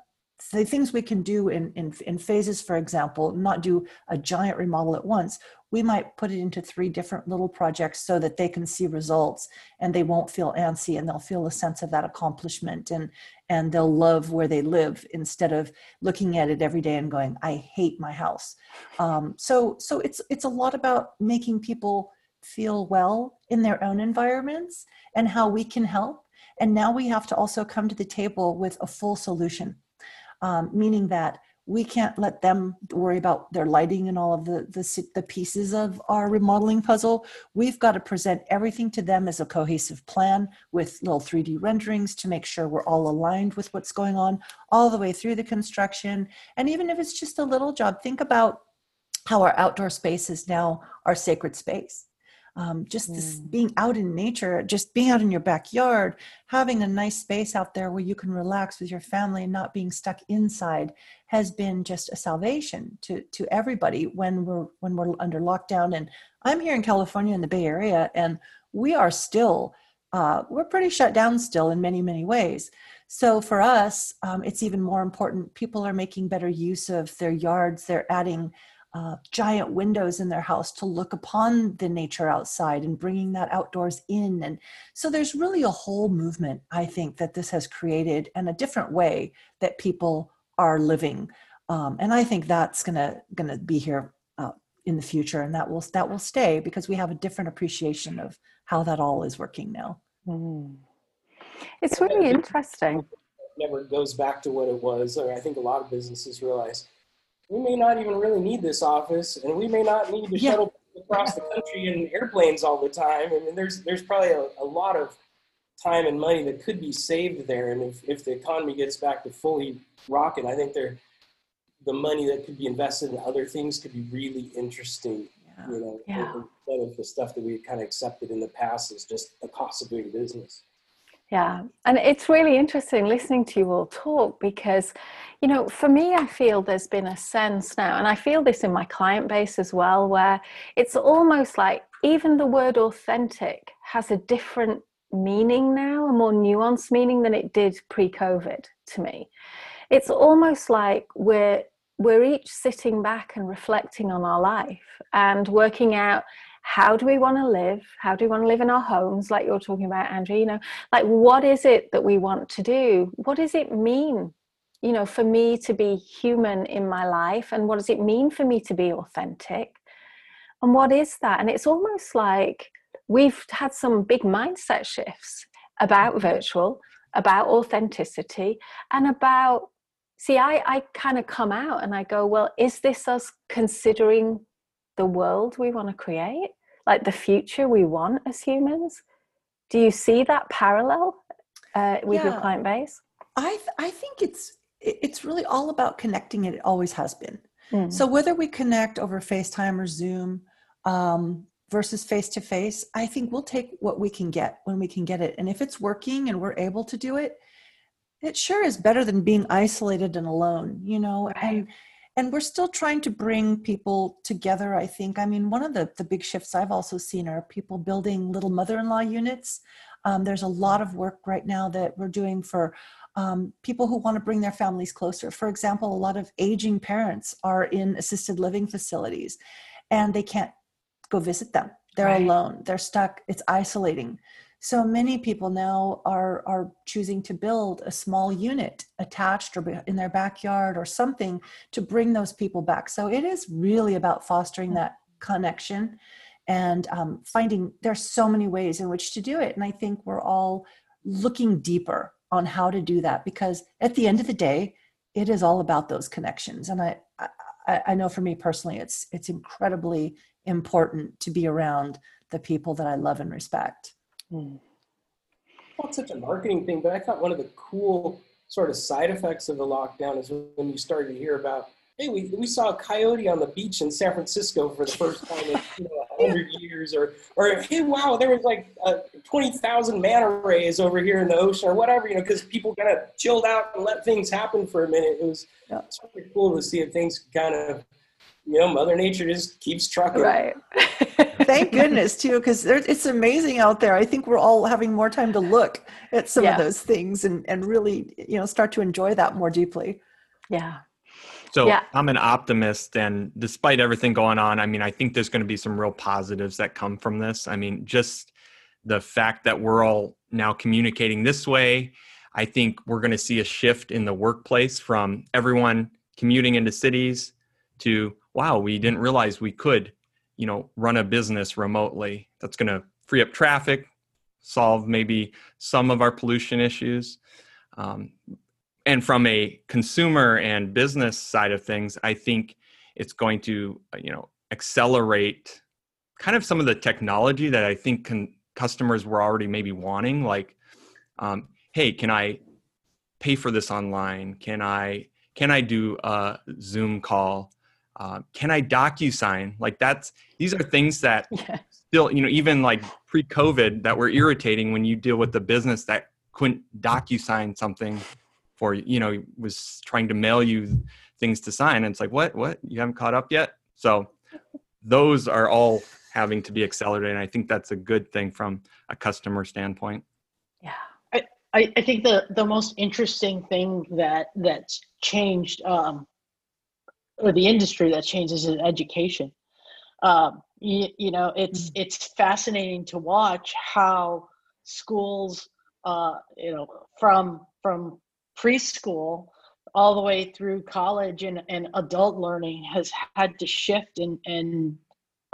the things we can do in, in, in phases, for example, not do a giant remodel at once. We might put it into three different little projects so that they can see results and they won't feel antsy and they'll feel a sense of that accomplishment and and they'll love where they live instead of looking at it every day and going, "I hate my house." Um, so so it's it's a lot about making people feel well in their own environments and how we can help. And now we have to also come to the table with a full solution um, meaning that we can't let them worry about their lighting and all of the, the, the pieces of our remodeling puzzle. We've got to present everything to them as a cohesive plan with little 3D renderings to make sure we're all aligned with what's going on all the way through the construction. And even if it's just a little job, think about how our outdoor space is now our sacred space. Um, just this mm. being out in nature, just being out in your backyard, having a nice space out there where you can relax with your family and not being stuck inside has been just a salvation to to everybody when we're when we're under lockdown. And I'm here in California in the Bay Area, and we are still uh, we're pretty shut down still in many many ways. So for us, um, it's even more important. People are making better use of their yards. They're adding uh, giant windows in their house to look upon the nature outside and bringing that outdoors in. And so there's really a whole movement, I think, that this has created and a different way that people are living. Um, and I think that's gonna gonna be here uh, in the future, and that will that will stay because we have a different appreciation of how that all is working now. Mm. It's really interesting. Never goes back to what it was, or I think a lot of businesses realize we may not even really need this office, and we may not need to yeah. shuttle across the country in airplanes all the time. I mean, there's there's probably a, a lot of time and money that could be saved there. And if, if the economy gets back to fully rocking, I think there the money that could be invested in other things could be really interesting. Yeah. You know, yeah. instead of the stuff that we kind of accepted in the past as just the cost of doing business. Yeah, and it's really interesting listening to you all talk because, you know, for me, I feel there's been a sense now, and I feel this in my client base as well, where it's almost like even the word authentic has a different meaning now, a more nuanced meaning than it did pre COVID to me. It's almost like we're we're each sitting back and reflecting on our life and working out how do we want to live? How do we want to live in our homes like you're talking about andrea? You know like what is it that we want to do? What does it mean you know for me to be human in my life? And what does it mean for me to be authentic? And what is that? And it's almost like we've had some big mindset shifts about mm-hmm. virtual about authenticity and about see i i kind of come out and i go well is this us considering the world we want to create like the future we want as humans do you see that parallel uh, with yeah. your client base i th- i think it's it's really all about connecting it, it always has been mm. so whether we connect over facetime or zoom um, versus face to face i think we'll take what we can get when we can get it and if it's working and we're able to do it it sure is better than being isolated and alone you know right. and and we're still trying to bring people together i think. I mean one of the, the big shifts i've also seen are people building little mother-in-law units. Um, there's a lot of work right now that we're doing for um, people who want to bring their families closer. For example a lot of aging parents are in assisted living facilities and they can't go visit them. They're right. alone. They're stuck. It's isolating so many people now are are choosing to build a small unit attached or in their backyard or something to bring those people back. So it is really about fostering that connection and um, finding there's so many ways in which to do it. And i think we're all looking deeper on how to do that because at the end of the day it is all about those connections. And i i, I know for me personally it's it's incredibly important to be around the people that i love and respect Hmm. It's such a marketing thing, but I thought one of the cool sort of side effects of the lockdown is when you started to hear about, hey, we, we saw a coyote on the beach in San Francisco for the first time in you know, 100 years, or, or hey, wow, there was like uh, 20,000 manta rays over here in the ocean, or whatever, you know, because people kind of chilled out and let things happen for a minute. It was yeah. super cool to see if things kind of you know, Mother Nature just keeps trucking. Right. Thank goodness too, because it's amazing out there. I think we're all having more time to look at some yeah. of those things and and really, you know, start to enjoy that more deeply. Yeah. So yeah. I'm an optimist, and despite everything going on, I mean, I think there's going to be some real positives that come from this. I mean, just the fact that we're all now communicating this way, I think we're going to see a shift in the workplace from everyone commuting into cities to wow, we didn't realize we could, you know, run a business remotely. That's going to free up traffic, solve maybe some of our pollution issues. Um, and from a consumer and business side of things, I think it's going to, uh, you know, accelerate kind of some of the technology that I think can, customers were already maybe wanting, like, um, hey, can I pay for this online? Can I can I do a Zoom call? Uh, can I DocuSign Like that's these are things that Yeah. still, you know, even like pre-COVID that were irritating when you deal with the business that couldn't DocuSign something for you, you know, was trying to mail you things to sign. And it's like, what, what? You haven't caught up yet? So those are all having to be accelerated. And I think that's a good thing from a customer standpoint. Yeah. I, I think the the most interesting thing that that's changed um, or the industry that changes is education. Um, you, you know, it's it's fascinating to watch how schools, uh, you know, from from preschool all the way through college and, and adult learning has had to shift and, and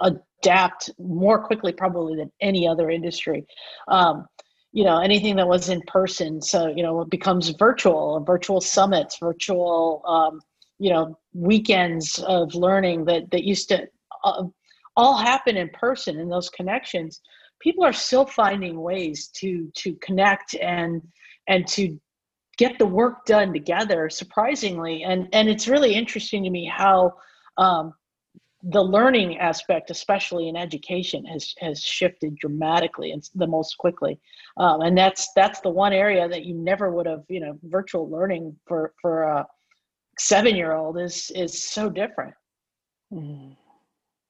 adapt more quickly probably than any other industry. Um, you know anything that was in person so you know it becomes virtual virtual summits virtual um, you know weekends of learning that that used to uh, all happen in person and those connections people are still finding ways to to connect and and to get the work done together surprisingly and and it's really interesting to me how um, the learning aspect, especially in education, has has shifted dramatically and the most quickly. Um, and that's that's the one area that you never would have, you know, virtual learning for for a seven year old is is so different. Mm.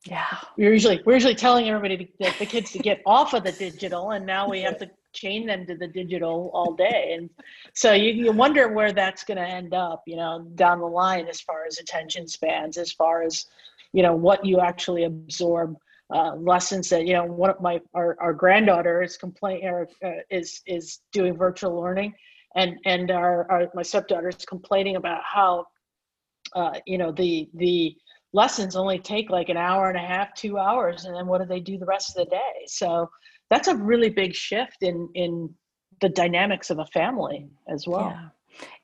Yeah. We're usually we're usually telling everybody to, the, the kids to get off of the digital, and now we have to chain them to the digital all day. And so you, you wonder where that's going to end up, you know, down the line as far as attention spans, as far as you know what you actually absorb uh, lessons that you know one of my our, our granddaughter is complaining or uh, is is doing virtual learning and and our, our my stepdaughter is complaining about how uh, you know the the lessons only take like an hour and a half two hours and then what do they do the rest of the day so that's a really big shift in in the dynamics of a family as well Yeah.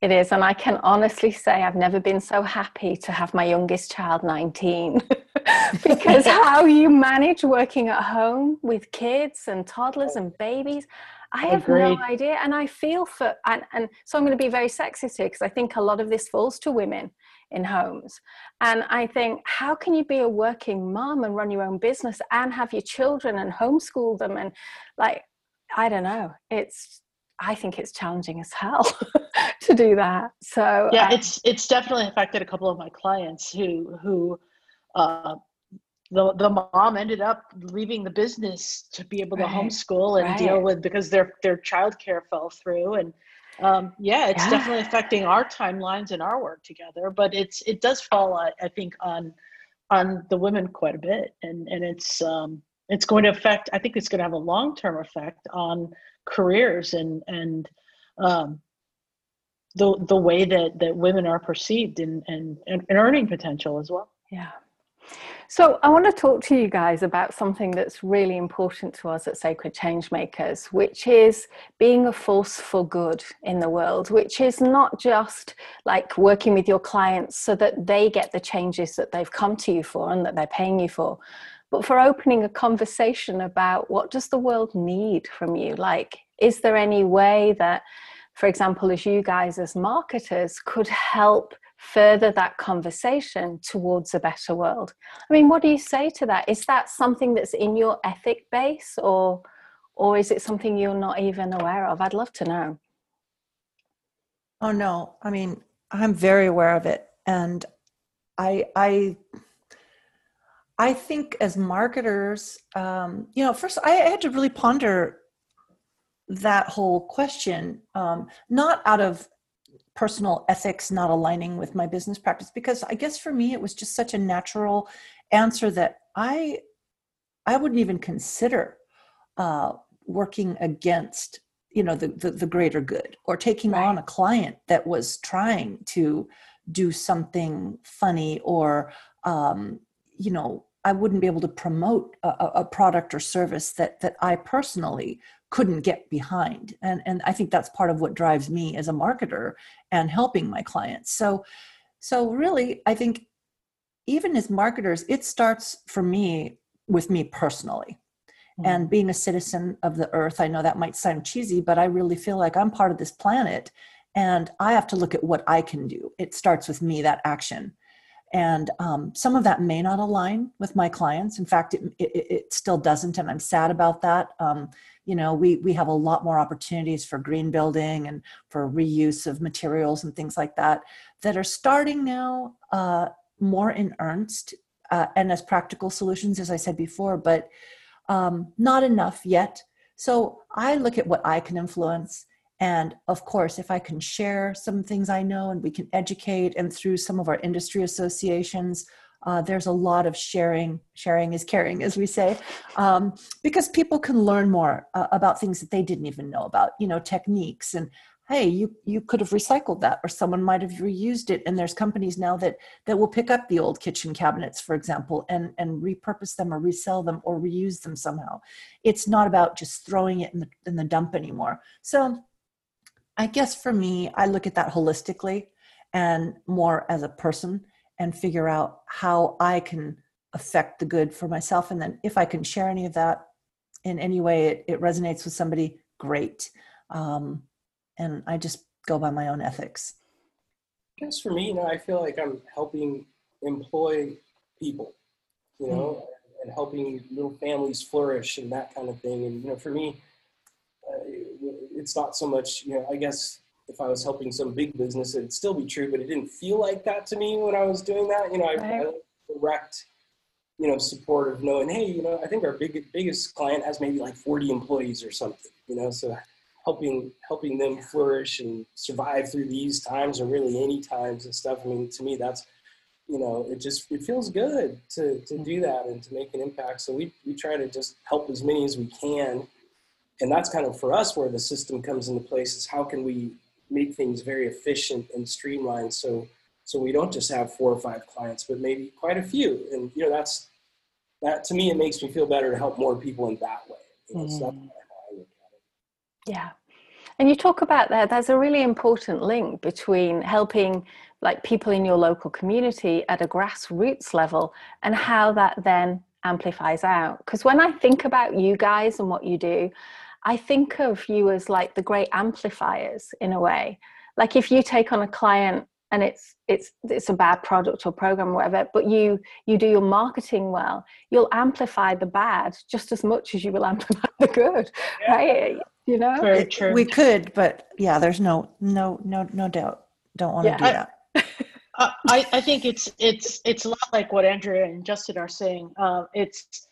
It is. And I can honestly say I've never been so happy to have my youngest child 19 because how you manage working at home with kids and toddlers and babies, I have Agreed. no idea. And I feel for, and, and so I'm going to be very sexist here because I think a lot of this falls to women in homes. And I think, how can you be a working mom and run your own business and have your children and homeschool them? And like, I don't know. It's, I think it's challenging as hell to do that. So yeah uh, it's it's definitely affected a couple of my clients who who uh the, the mom ended up leaving the business to be able to Right, homeschool and deal with because their their childcare fell through and um, yeah it's Yeah. definitely affecting our timelines and our work together but it's it does fall I, I think on on the women quite a bit and and it's um it's going to affect i think it's going to have a long-term effect on careers and and um the the way that that women are perceived and and, and earning potential as well Yeah. So I want to talk to you guys about something that's really important to us at Sacred Changemakers, which is being a force for good in the world, which is not just like working with your clients so that they get the changes that they've come to you for and that they're paying you for, but for opening a conversation about what does the world need from you? Like, is there any way that, for example, as you guys as marketers could help further that conversation towards a better world. I mean, what do you say to that? Is that something that's in your ethic base or or is it something you're not even aware of? I'd love to know. Oh no, I mean, I'm very aware of it and I I I think as marketers, um, you know, first I, I had to really ponder that whole question, um, not out of personal ethics not aligning with my business practice, because I guess for me it was just such a natural answer that I I wouldn't even consider uh, working against you know the, the the greater good or taking Right. on a client that was trying to do something funny or um, you know i wouldn't be able to promote a, a- a product or service that that i personally couldn't get behind. And and i think that's part of what drives me as a marketer and helping my clients. So so really i think even as marketers it starts for me with me personally. Mm-hmm. And being a citizen of the earth i know that might sound cheesy but i really feel like i'm part of this planet and i have to look at what i can do. It starts with me that action and um, some of that may not align with my clients. In fact it, it, it still doesn't and i'm sad about that. Um, you know we we have a lot more opportunities for green building and for reuse of materials and things like that that are starting now uh, more in earnest uh, and as practical solutions as i said before but um, not enough yet. So i look at what i can influence and of course, if I can share some things I know and we can educate, and through some of our industry associations, uh, there's a lot of sharing. Sharing is caring, as we say, um, because people can learn more uh, about things that they didn't even know about. You know, techniques and hey, you you could have recycled that, or someone might have reused it. And there's companies now that that will pick up the old kitchen cabinets, for example, and and repurpose them or resell them or reuse them somehow. It's not about just throwing it in the in the dump anymore. So I guess for me, I look at that holistically and more as a person and figure out how I can affect the good for myself. And then if I can share any of that in any way, it, it resonates with somebody, great. Um, and I just go by my own ethics. I guess for me, you know, I feel like I'm helping employ people, you know, mm. and helping little families flourish and that kind of thing. And, you know, for me, it's not so much, you know, I guess if I was helping some big business, it'd still be true, but it didn't feel like that to me when I was doing that. You know, I, right. I direct, you know, support of knowing, hey, you know, I think our big, biggest client has maybe like 40 employees or something, you know, so helping, helping them flourish and survive through these times or really any times and stuff. I mean, to me, that's, you know, it just, it feels good to, to mm-hmm. do that and to make an impact. So we, we try to just help as many as we can and that's kind of for us where the system comes into place is how can we make things very efficient and streamlined so so we don't just have four or five clients but maybe quite a few. And you know that's that to me it makes me feel better to help more people in that way. You know, mm. yeah. And you talk about that there's a really important link between helping like people in your local community at a grassroots level and how that then amplifies out. Because when i think about you guys and what you do I think of you as like the great amplifiers in a way. Like if you take on a client and it's it's it's a bad product or program or whatever, but you you do your marketing well, you'll amplify the bad just as much as you will amplify the good, yeah. right? You know, Very true. we could, but yeah, there's no no no no doubt. Don't want to yeah. do that. I, I think it's it's it's a lot like what Andrea and Justin are saying. Uh, it's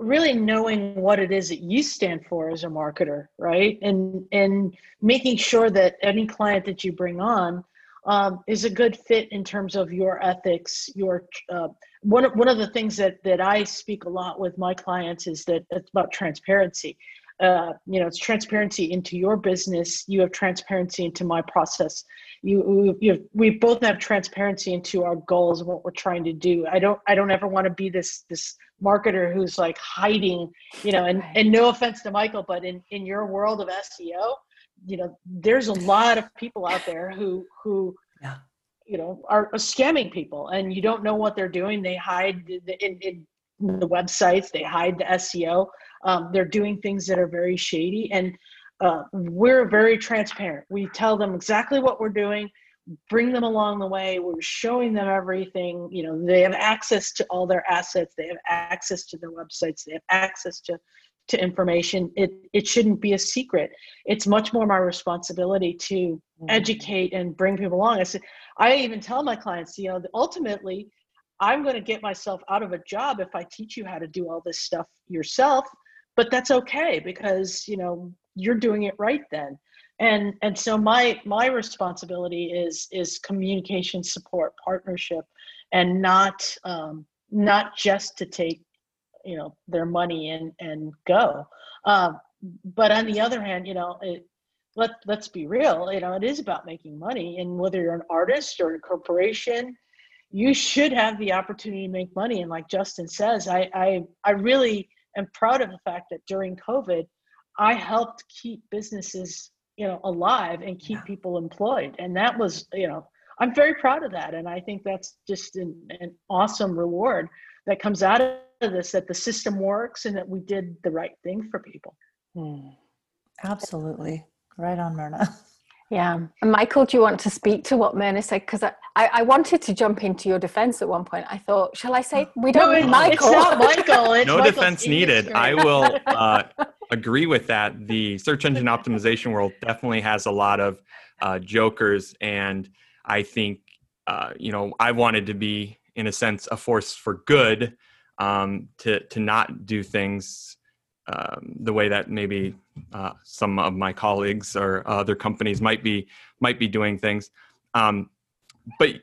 really knowing what it is that you stand for as a marketer right? And and making sure that any client that you bring on um, is a good fit in terms of your ethics your uh, one, one of the things that that i speak a lot with my clients is that it's about transparency. Uh, you know it's transparency into your business. You have transparency into my process. You, you have, we both have transparency into our goals and what we're trying to do. I don't i don't ever want to be this this marketer who's like hiding you know and and no offense to michael but in in your world of seo you know there's a lot of people out there who who yeah. you know are, scamming people and you don't know what they're doing. They hide in, in the websites. They hide the seo um, they're doing things that are very shady, and uh, we're very transparent. We tell them exactly what we're doing, bring them along the way. We're showing them everything. You know, they have access to all their assets. They have access to their websites. They have access to to information. It it shouldn't be a secret. It's much more my responsibility to mm-hmm. educate and bring people along. I said, I even tell my clients, you know, ultimately. I'm going to get myself out of a job if I teach you how to do all this stuff yourself but that's okay because you know you're doing it right then and and so my my responsibility is is communication support partnership and not um not just to take you know their money and and go. Um but on the other hand you know it, let let's be real you know it is about making money. And whether you're an artist or a corporation you should have the opportunity to make money. And like justin says i i i really am proud of the fact that during COVID, I helped keep businesses, you know, alive and keep yeah. people employed. And that was, you know, I'm very proud of that. And I think that's just an, an awesome reward that comes out of this that the system works and that we did the right thing for people. Hmm. Absolutely. Right on, Myrna. Yeah. Michael, do you want to speak to what Myrna said? Because I, I, I, wanted to jump into your defense at one point. I thought, shall I say, we don't no, need Michael? It's not Michael. It's no Michael's defense needed. I will uh, agree with that. The search engine optimization world definitely has a lot of uh, jokers. And I think, uh, you know, I wanted to be, in a sense, a force for good um, to, to not do things um, the way that maybe uh, some of my colleagues or other companies might be might be doing things. Um, but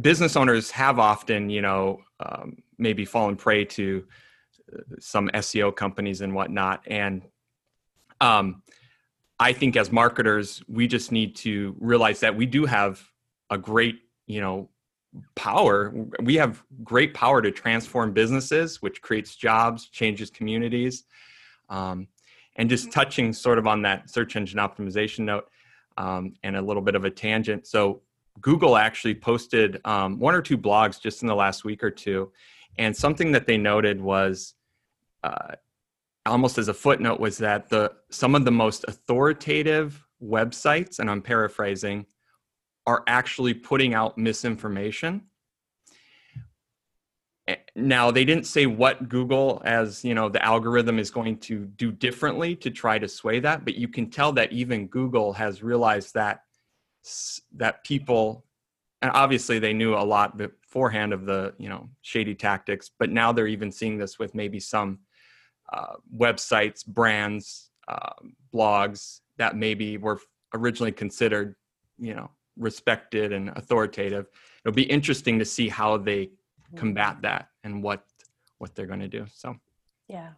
business owners have often, you know, um, maybe fallen prey to some SEO companies and whatnot. And um, I think as marketers, we just need to realize that we do have a great, you know, power. We have great power to transform businesses, which creates jobs, changes communities. Um, and just touching sort of on that search engine optimization note um, and a little bit of a tangent. So, Google actually posted um, one or two blogs just in the last week or two. And something that they noted was uh, almost as a footnote was that the some of the most authoritative websites, and I'm paraphrasing, are actually putting out misinformation. Now they didn't say what google as you know the algorithm is going to do differently to try to sway that but you can tell that even google has realized that that people and obviously they knew a lot beforehand of the you know shady tactics but now they're even seeing this with maybe some uh, websites brands uh, blogs that maybe were originally considered you know respected and authoritative. It'll be interesting to see how they combat that and what what they're going to do so. Yeah.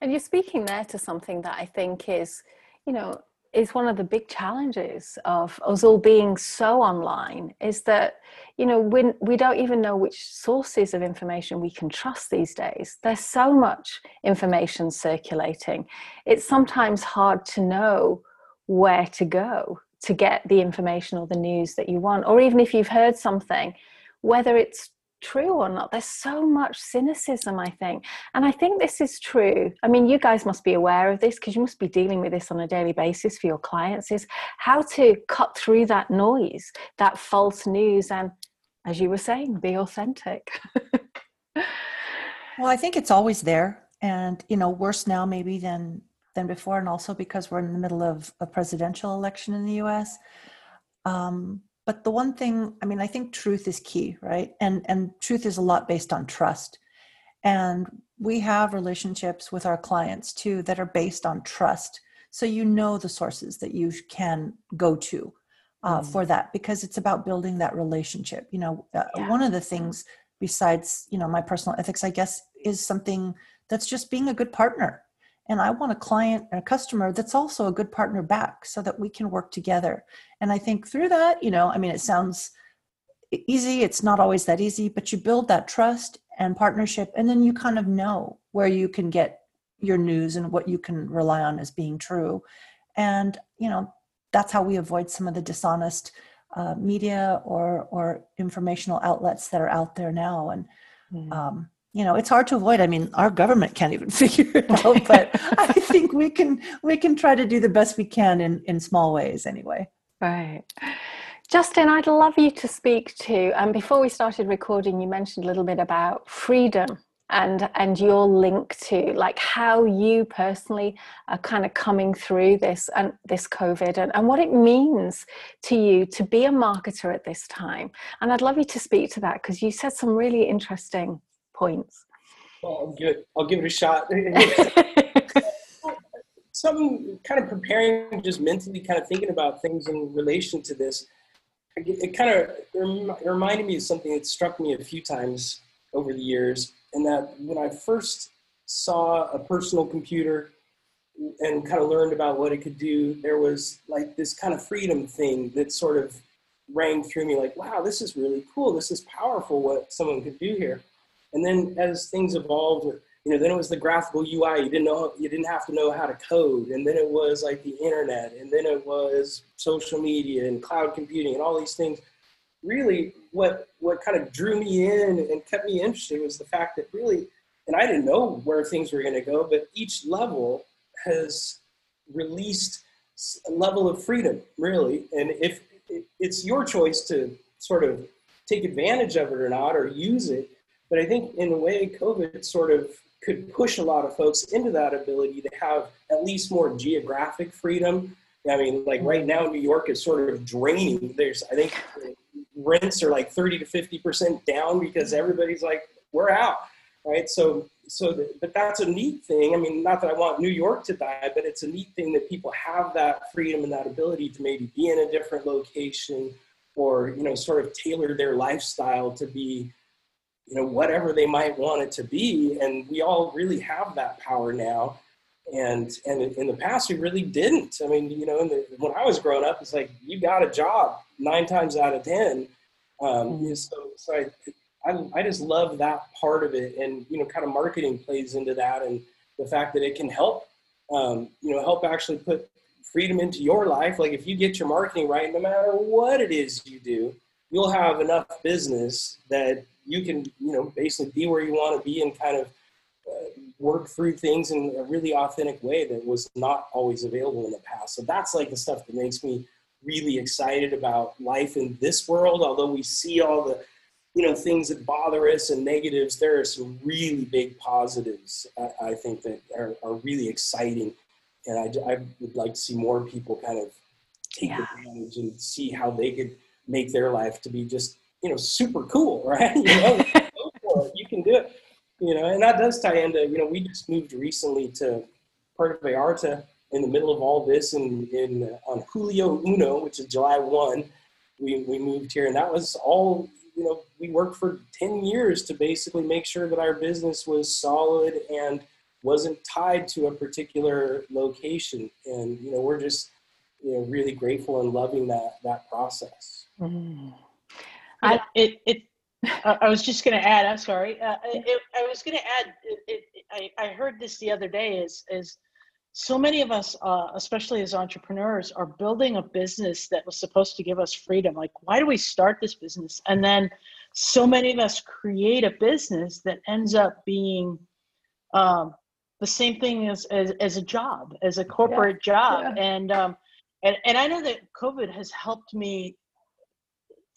And you're speaking there to something that i think is you know is one of the big challenges of us all being so online is that you know when we don't even know which sources of information we can trust these days. There's so much information circulating. It's sometimes hard to know where to go to get the information or the news that you want or even if you've heard something whether it's true or not. There's so much cynicism, I think. And I think this is true. I mean, you guys must be aware of this because you must be dealing with this on a daily basis for your clients is how to cut through that noise, that false news, and as you were saying, be authentic. well, I think it's always there. And, you know, worse now maybe than than before, and also because we're in the middle of a presidential election in the US. Um, but the one thing i mean i think truth is key right? And and truth is a lot based on trust. And we have relationships with our clients too that are based on trust. So you know the sources that you can go to uh, mm. for that because it's about building that relationship you know? Uh, yeah. one of the things besides you know my personal ethics i guess is something that's just being a good partner and i want a client and a customer that's also a good partner back so that we can work together. And i think through that you know i mean it sounds easy it's not always that easy but you build that trust and partnership and then you kind of know where you can get your news and what you can rely on as being true. And you know that's how we avoid some of the dishonest uh, media or or informational outlets that are out there now. And mm. um, you know it's hard to avoid. I mean our government can't even figure it out but i think we can we can try to do the best we can in in small ways anyway. Right. Justin i'd love you to speak to and um, before we started recording you mentioned a little bit about freedom and and your link to like how you personally are kind of coming through this and this covid and, and what it means to you to be a marketer at this time. And i'd love you to speak to that because you said some really interesting points? Well, I'll give it, I'll give it a shot. Some kind of preparing, just mentally kind of thinking about things in relation to this. It kind of reminded me of something that struck me a few times over the years, and that when I first saw a personal computer and kind of learned about what it could do, there was like this kind of freedom thing that sort of rang through me like, wow, this is really cool. This is powerful what someone could do here. And then as things evolved, you know, then it was the graphical UI. You didn't know, you didn't have to know how to code. And then it was like the internet. And then it was social media and cloud computing and all these things. Really, what what kind of drew me in and kept me interested was the fact that really, and I didn't know where things were going to go, but each level has released a level of freedom, really. And if it's your choice to sort of take advantage of it or not, or use it. But I think in a way, COVID sort of could push a lot of folks into that ability to have at least more geographic freedom. I mean, like mm-hmm. right now, New York is sort of draining. There's, I think, rents are like 30 to 50 percent down because everybody's like, we're out, right? So so that, but that's a neat thing. I mean, not that I want New York to die, but it's a neat thing that people have that freedom and that ability to maybe be in a different location or, you know, sort of tailor their lifestyle to be, you know, whatever they might want it to be. And we all really have that power now. And, and in the past, we really didn't. I mean, you know, the, when I was growing up, it's like, you got a job nine times out of 10. Um, mm-hmm. so, so I, I, I just love that part of it. And, you know, kind of marketing plays into that and the fact that it can help, um, you know, help actually put freedom into your life. Like if you get your marketing right, no matter what it is you do, you'll have enough business that you can, you know, basically be where you want to be and kind of uh, work through things in a really authentic way that was not always available in the past. So that's like the stuff that makes me really excited about life in this world. Although we see all the you know things that bother us and negatives there are some really big positives i, I think that are, are, really exciting and I, I, would like to see more people kind of take yeah. advantage and see how they could make their life to be just you know super cool right you know you can do it you know and that does tie into you know we just moved recently to Puerto Vallarta in the middle of all this and in, in on julio uno which is july 1 we, we moved here and that was all you know, we worked for 10 years to basically make sure that our business was solid and wasn't tied to a particular location. And, you know, we're just, you know, really grateful and loving that, that process. Mm. I, it, it, I was just going to add, I'm sorry. Uh, it, I was going to add, it, I, I heard this the other day is, is so many of us, uh, especially as entrepreneurs, are building a business that was supposed to give us freedom. Like, why do we start this business? And then so many of us create a business that ends up being um, the same thing as, as, as a job, as a corporate yeah. job. Yeah. And, um, and, and I know that COVID has helped me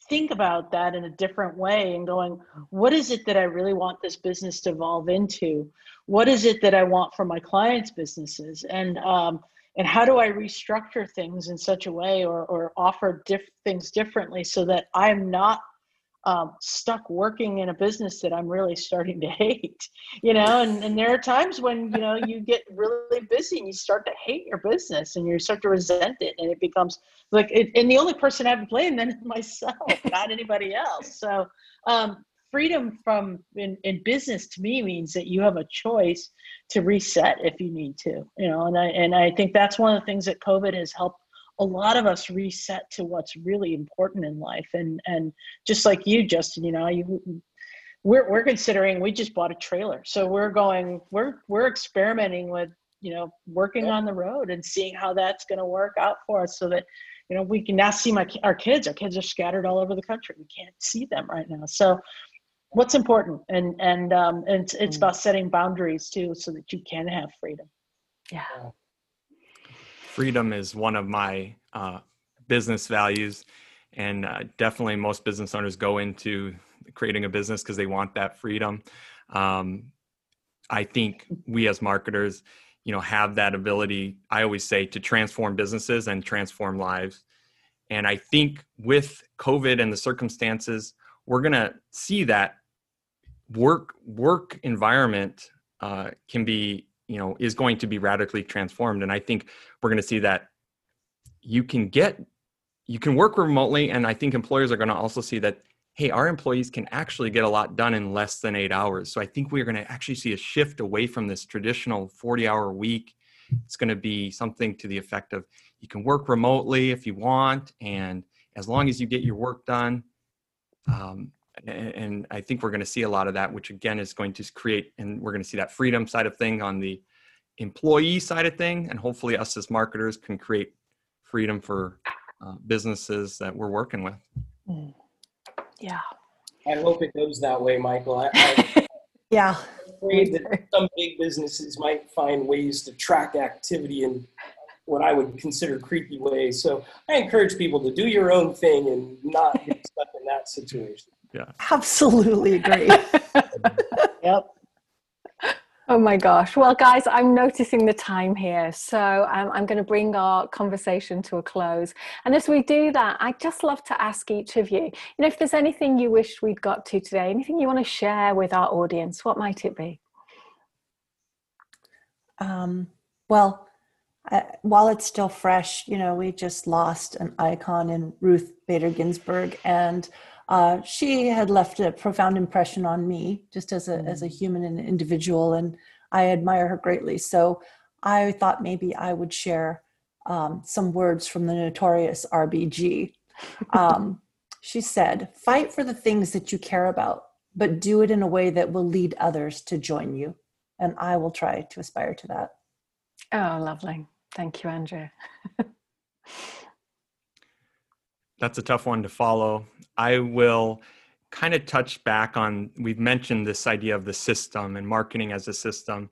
think about that in a different way and going, what is it that I really want this business to evolve into? What is it that I want for my clients' businesses? And um, and how do I restructure things in such a way or, or offer diff- things differently so that I'm not um, stuck working in a business that I'm really starting to hate, you know, and, and there are times when, you know, you get really busy and you start to hate your business and you start to resent it and it becomes like, it, and the only person I have to blame then is myself, not anybody else. So um, freedom from in, in business to me means that you have a choice to reset if you need to, you know, and I, and I think that's one of the things that COVID has helped a lot of us reset to what's really important in life. And and just like you justin you know you we're, we're considering we just bought a trailer. So we're going we're we're experimenting with you know working on the road and seeing how that's going to work out for us so that you know we can now see my our kids. Our kids are scattered all over the country. We can't see them right now. So what's important? And and um and it's, it's mm. about setting boundaries too so that you can have freedom. Yeah freedom is one of my uh, business values. And uh, definitely most business owners go into creating a business because they want that freedom. Um, i think we as marketers you know have that ability i always say to transform businesses and transform lives. And i think with covid and the circumstances we're going to see that work work environment uh, can be you know is going to be radically transformed and i think we're going to see that you can get you can work remotely and i think employers are going to also see that hey our employees can actually get a lot done in less than eight hours. So i think we're going to actually see a shift away from this traditional 40 hour week. It's going to be something to the effect of you can work remotely if you want and as long as you get your work done um, and I think we're going to see a lot of that, which again is going to create, and we're going to see that freedom side of thing on the employee side of thing, and hopefully us as marketers can create freedom for uh, businesses that we're working with. Mm. Yeah. I hope it goes that way, Michael. I, I, yeah. I'm afraid that some big businesses might find ways to track activity and what I would consider creepy ways. So I encourage people to do your own thing and not get stuck in that situation. Yeah. Absolutely agree. Yep. Oh my gosh. Well, guys, I'm noticing the time here. So um, I'm going to bring our conversation to a close. And as we do that, I'd just love to ask each of you, you know, if there's anything you wish we'd got to today, anything you want to share with our audience, what might it be? Um, well, uh, while it's still fresh, you know, we just lost an icon in Ruth Bader Ginsburg, and uh, she had left a profound impression on me, just as a as a human and individual, and I admire her greatly. So I thought maybe I would share um, some words from the notorious RBG. Um, she said, "Fight for the things that you care about, but do it in a way that will lead others to join you." And I will try to aspire to that. Oh, lovely. Thank you, Andrea. That's a tough one to follow. I will kind of touch back on, we've mentioned this idea of the system and marketing as a system.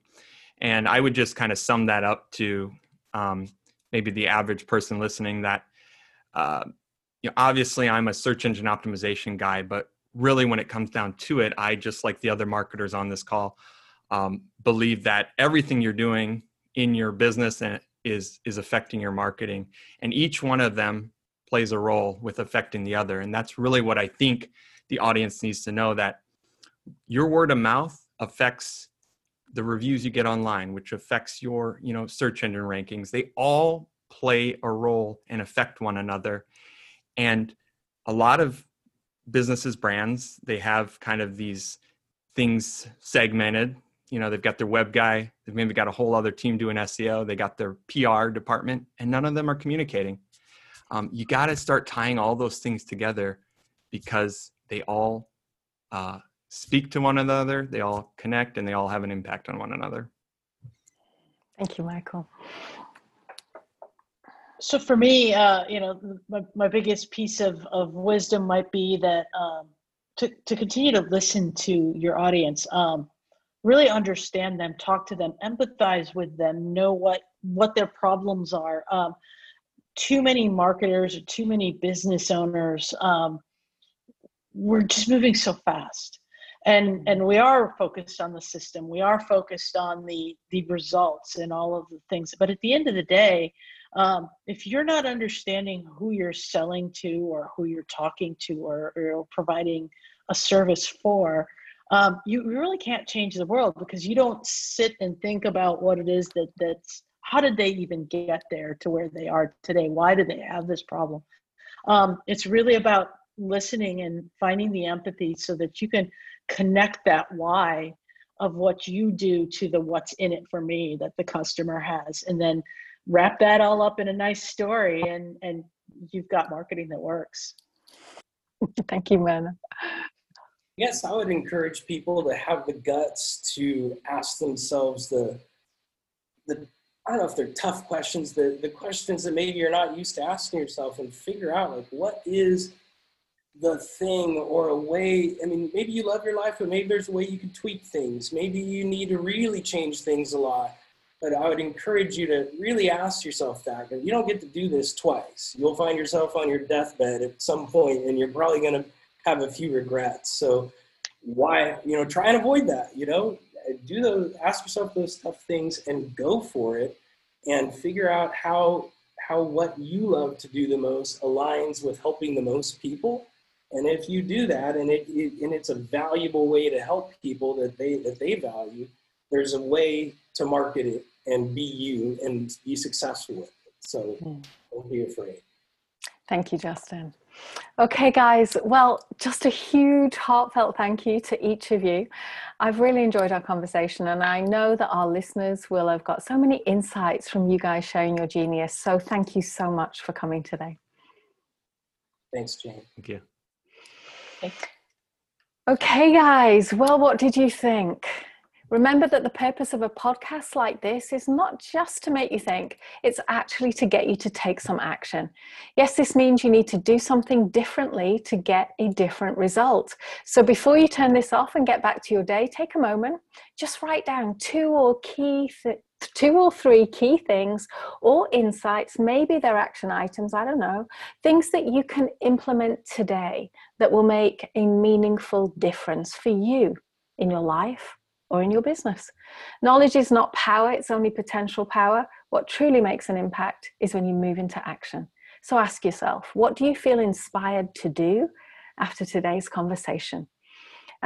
And I would just kind of sum that up to um, maybe the average person listening that, uh, you know, obviously I'm a search engine optimization guy, but really when it comes down to it, I just like the other marketers on this call, um, believe that everything you're doing in your business and is is affecting your marketing and each one of them plays a role with affecting the other. And that's really what i think the audience needs to know that your word of mouth affects the reviews you get online which affects your you know search engine rankings. They all play a role and affect one another. And a lot of businesses brands they have kind of these things segmented. You know they've got their web guy they've maybe got a whole other team doing seo they got their pr department and none of them are communicating um, you got to start tying all those things together because they all uh, speak to one another they all connect and they all have an impact on one another Thank you, Michael. So for me, uh, you know, my, my biggest piece of, of wisdom might be that um, to, to continue to listen to your audience, um, really understand them, talk to them, empathize with them, know what what their problems are. Um, too many marketers or too many business owners, um, we're just moving so fast. And, and we are focused on the system. We are focused on the the results and all of the things. But at the end of the day, um, if you're not understanding who you're selling to or who you're talking to or, or providing a service for, um, you really can't change the world because you don't sit and think about what it is that that's how did they even get there to where they are today? Why do they have this problem? Um, it's really about listening and finding the empathy so that you can connect that why of what you do to the what's in it for me that the customer has and then wrap that all up in a nice story and and you've got marketing that works. Thank you, Myrna. Yes, I would encourage people to have the guts to ask themselves the the I don't know if they're tough questions, the the questions that maybe you're not used to asking yourself and figure out like what is the thing or a way I mean maybe you love your life but maybe there's a way you can tweak things. Maybe you need to really change things a lot. But I would encourage you to really ask yourself that. You don't get to do this twice. You'll find yourself on your deathbed at some point and you're probably going to have a few regrets. So why, you know, try and avoid that, you know, do those, ask yourself those tough things and go for it and figure out how, how what you love to do the most aligns with helping the most people. And if you do that and it, it and it's a valuable way to help people that they, that they value, there's a way to market it and be you and be successful with it. So hmm. don't be afraid. Thank you, Justin. Okay, guys. Well, just a huge heartfelt thank you to each of you. I've really enjoyed our conversation, and I know that our listeners will have got so many insights from you guys sharing your genius. So, thank you so much for coming today. Thanks, Jane. thank you Okay, guys. Well, what did you think? Remember that the purpose of a podcast like this is not just to make you think, it's actually to get you to take some action. Yes, this means you need to do something differently to get a different result. So before you turn this off and get back to your day, take a moment, just write down two or key th- two or three key things or insights, maybe they're action items, I don't know, things that you can implement today that will make a meaningful difference for you in your life or in your business. Knowledge is not power, it's only potential power. What truly makes an impact is when you move into action. So ask yourself, what do you feel inspired to do after today's conversation?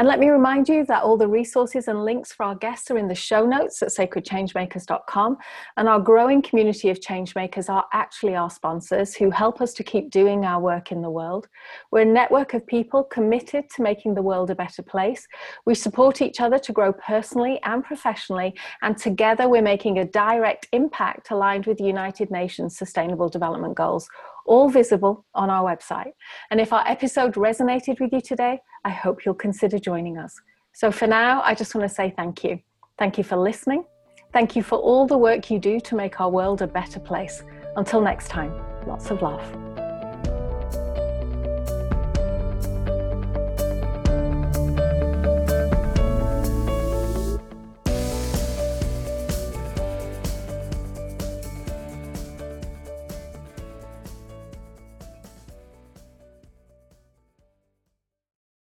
And let me remind you that all the resources and links for our guests are in the show notes at sacredchangemakers.com. And our growing community of changemakers are actually our sponsors who help us to keep doing our work in the world. We're a network of people committed to making the world a better place. We support each other to grow personally and professionally, and together we're making a direct impact aligned with the United Nations Sustainable Development Goals all visible on our website. And if our episode resonated with you today, I hope you'll consider joining us. So for now, I just want to say thank you. Thank you for listening. Thank you for all the work you do to make our world a better place. Until next time, lots of love.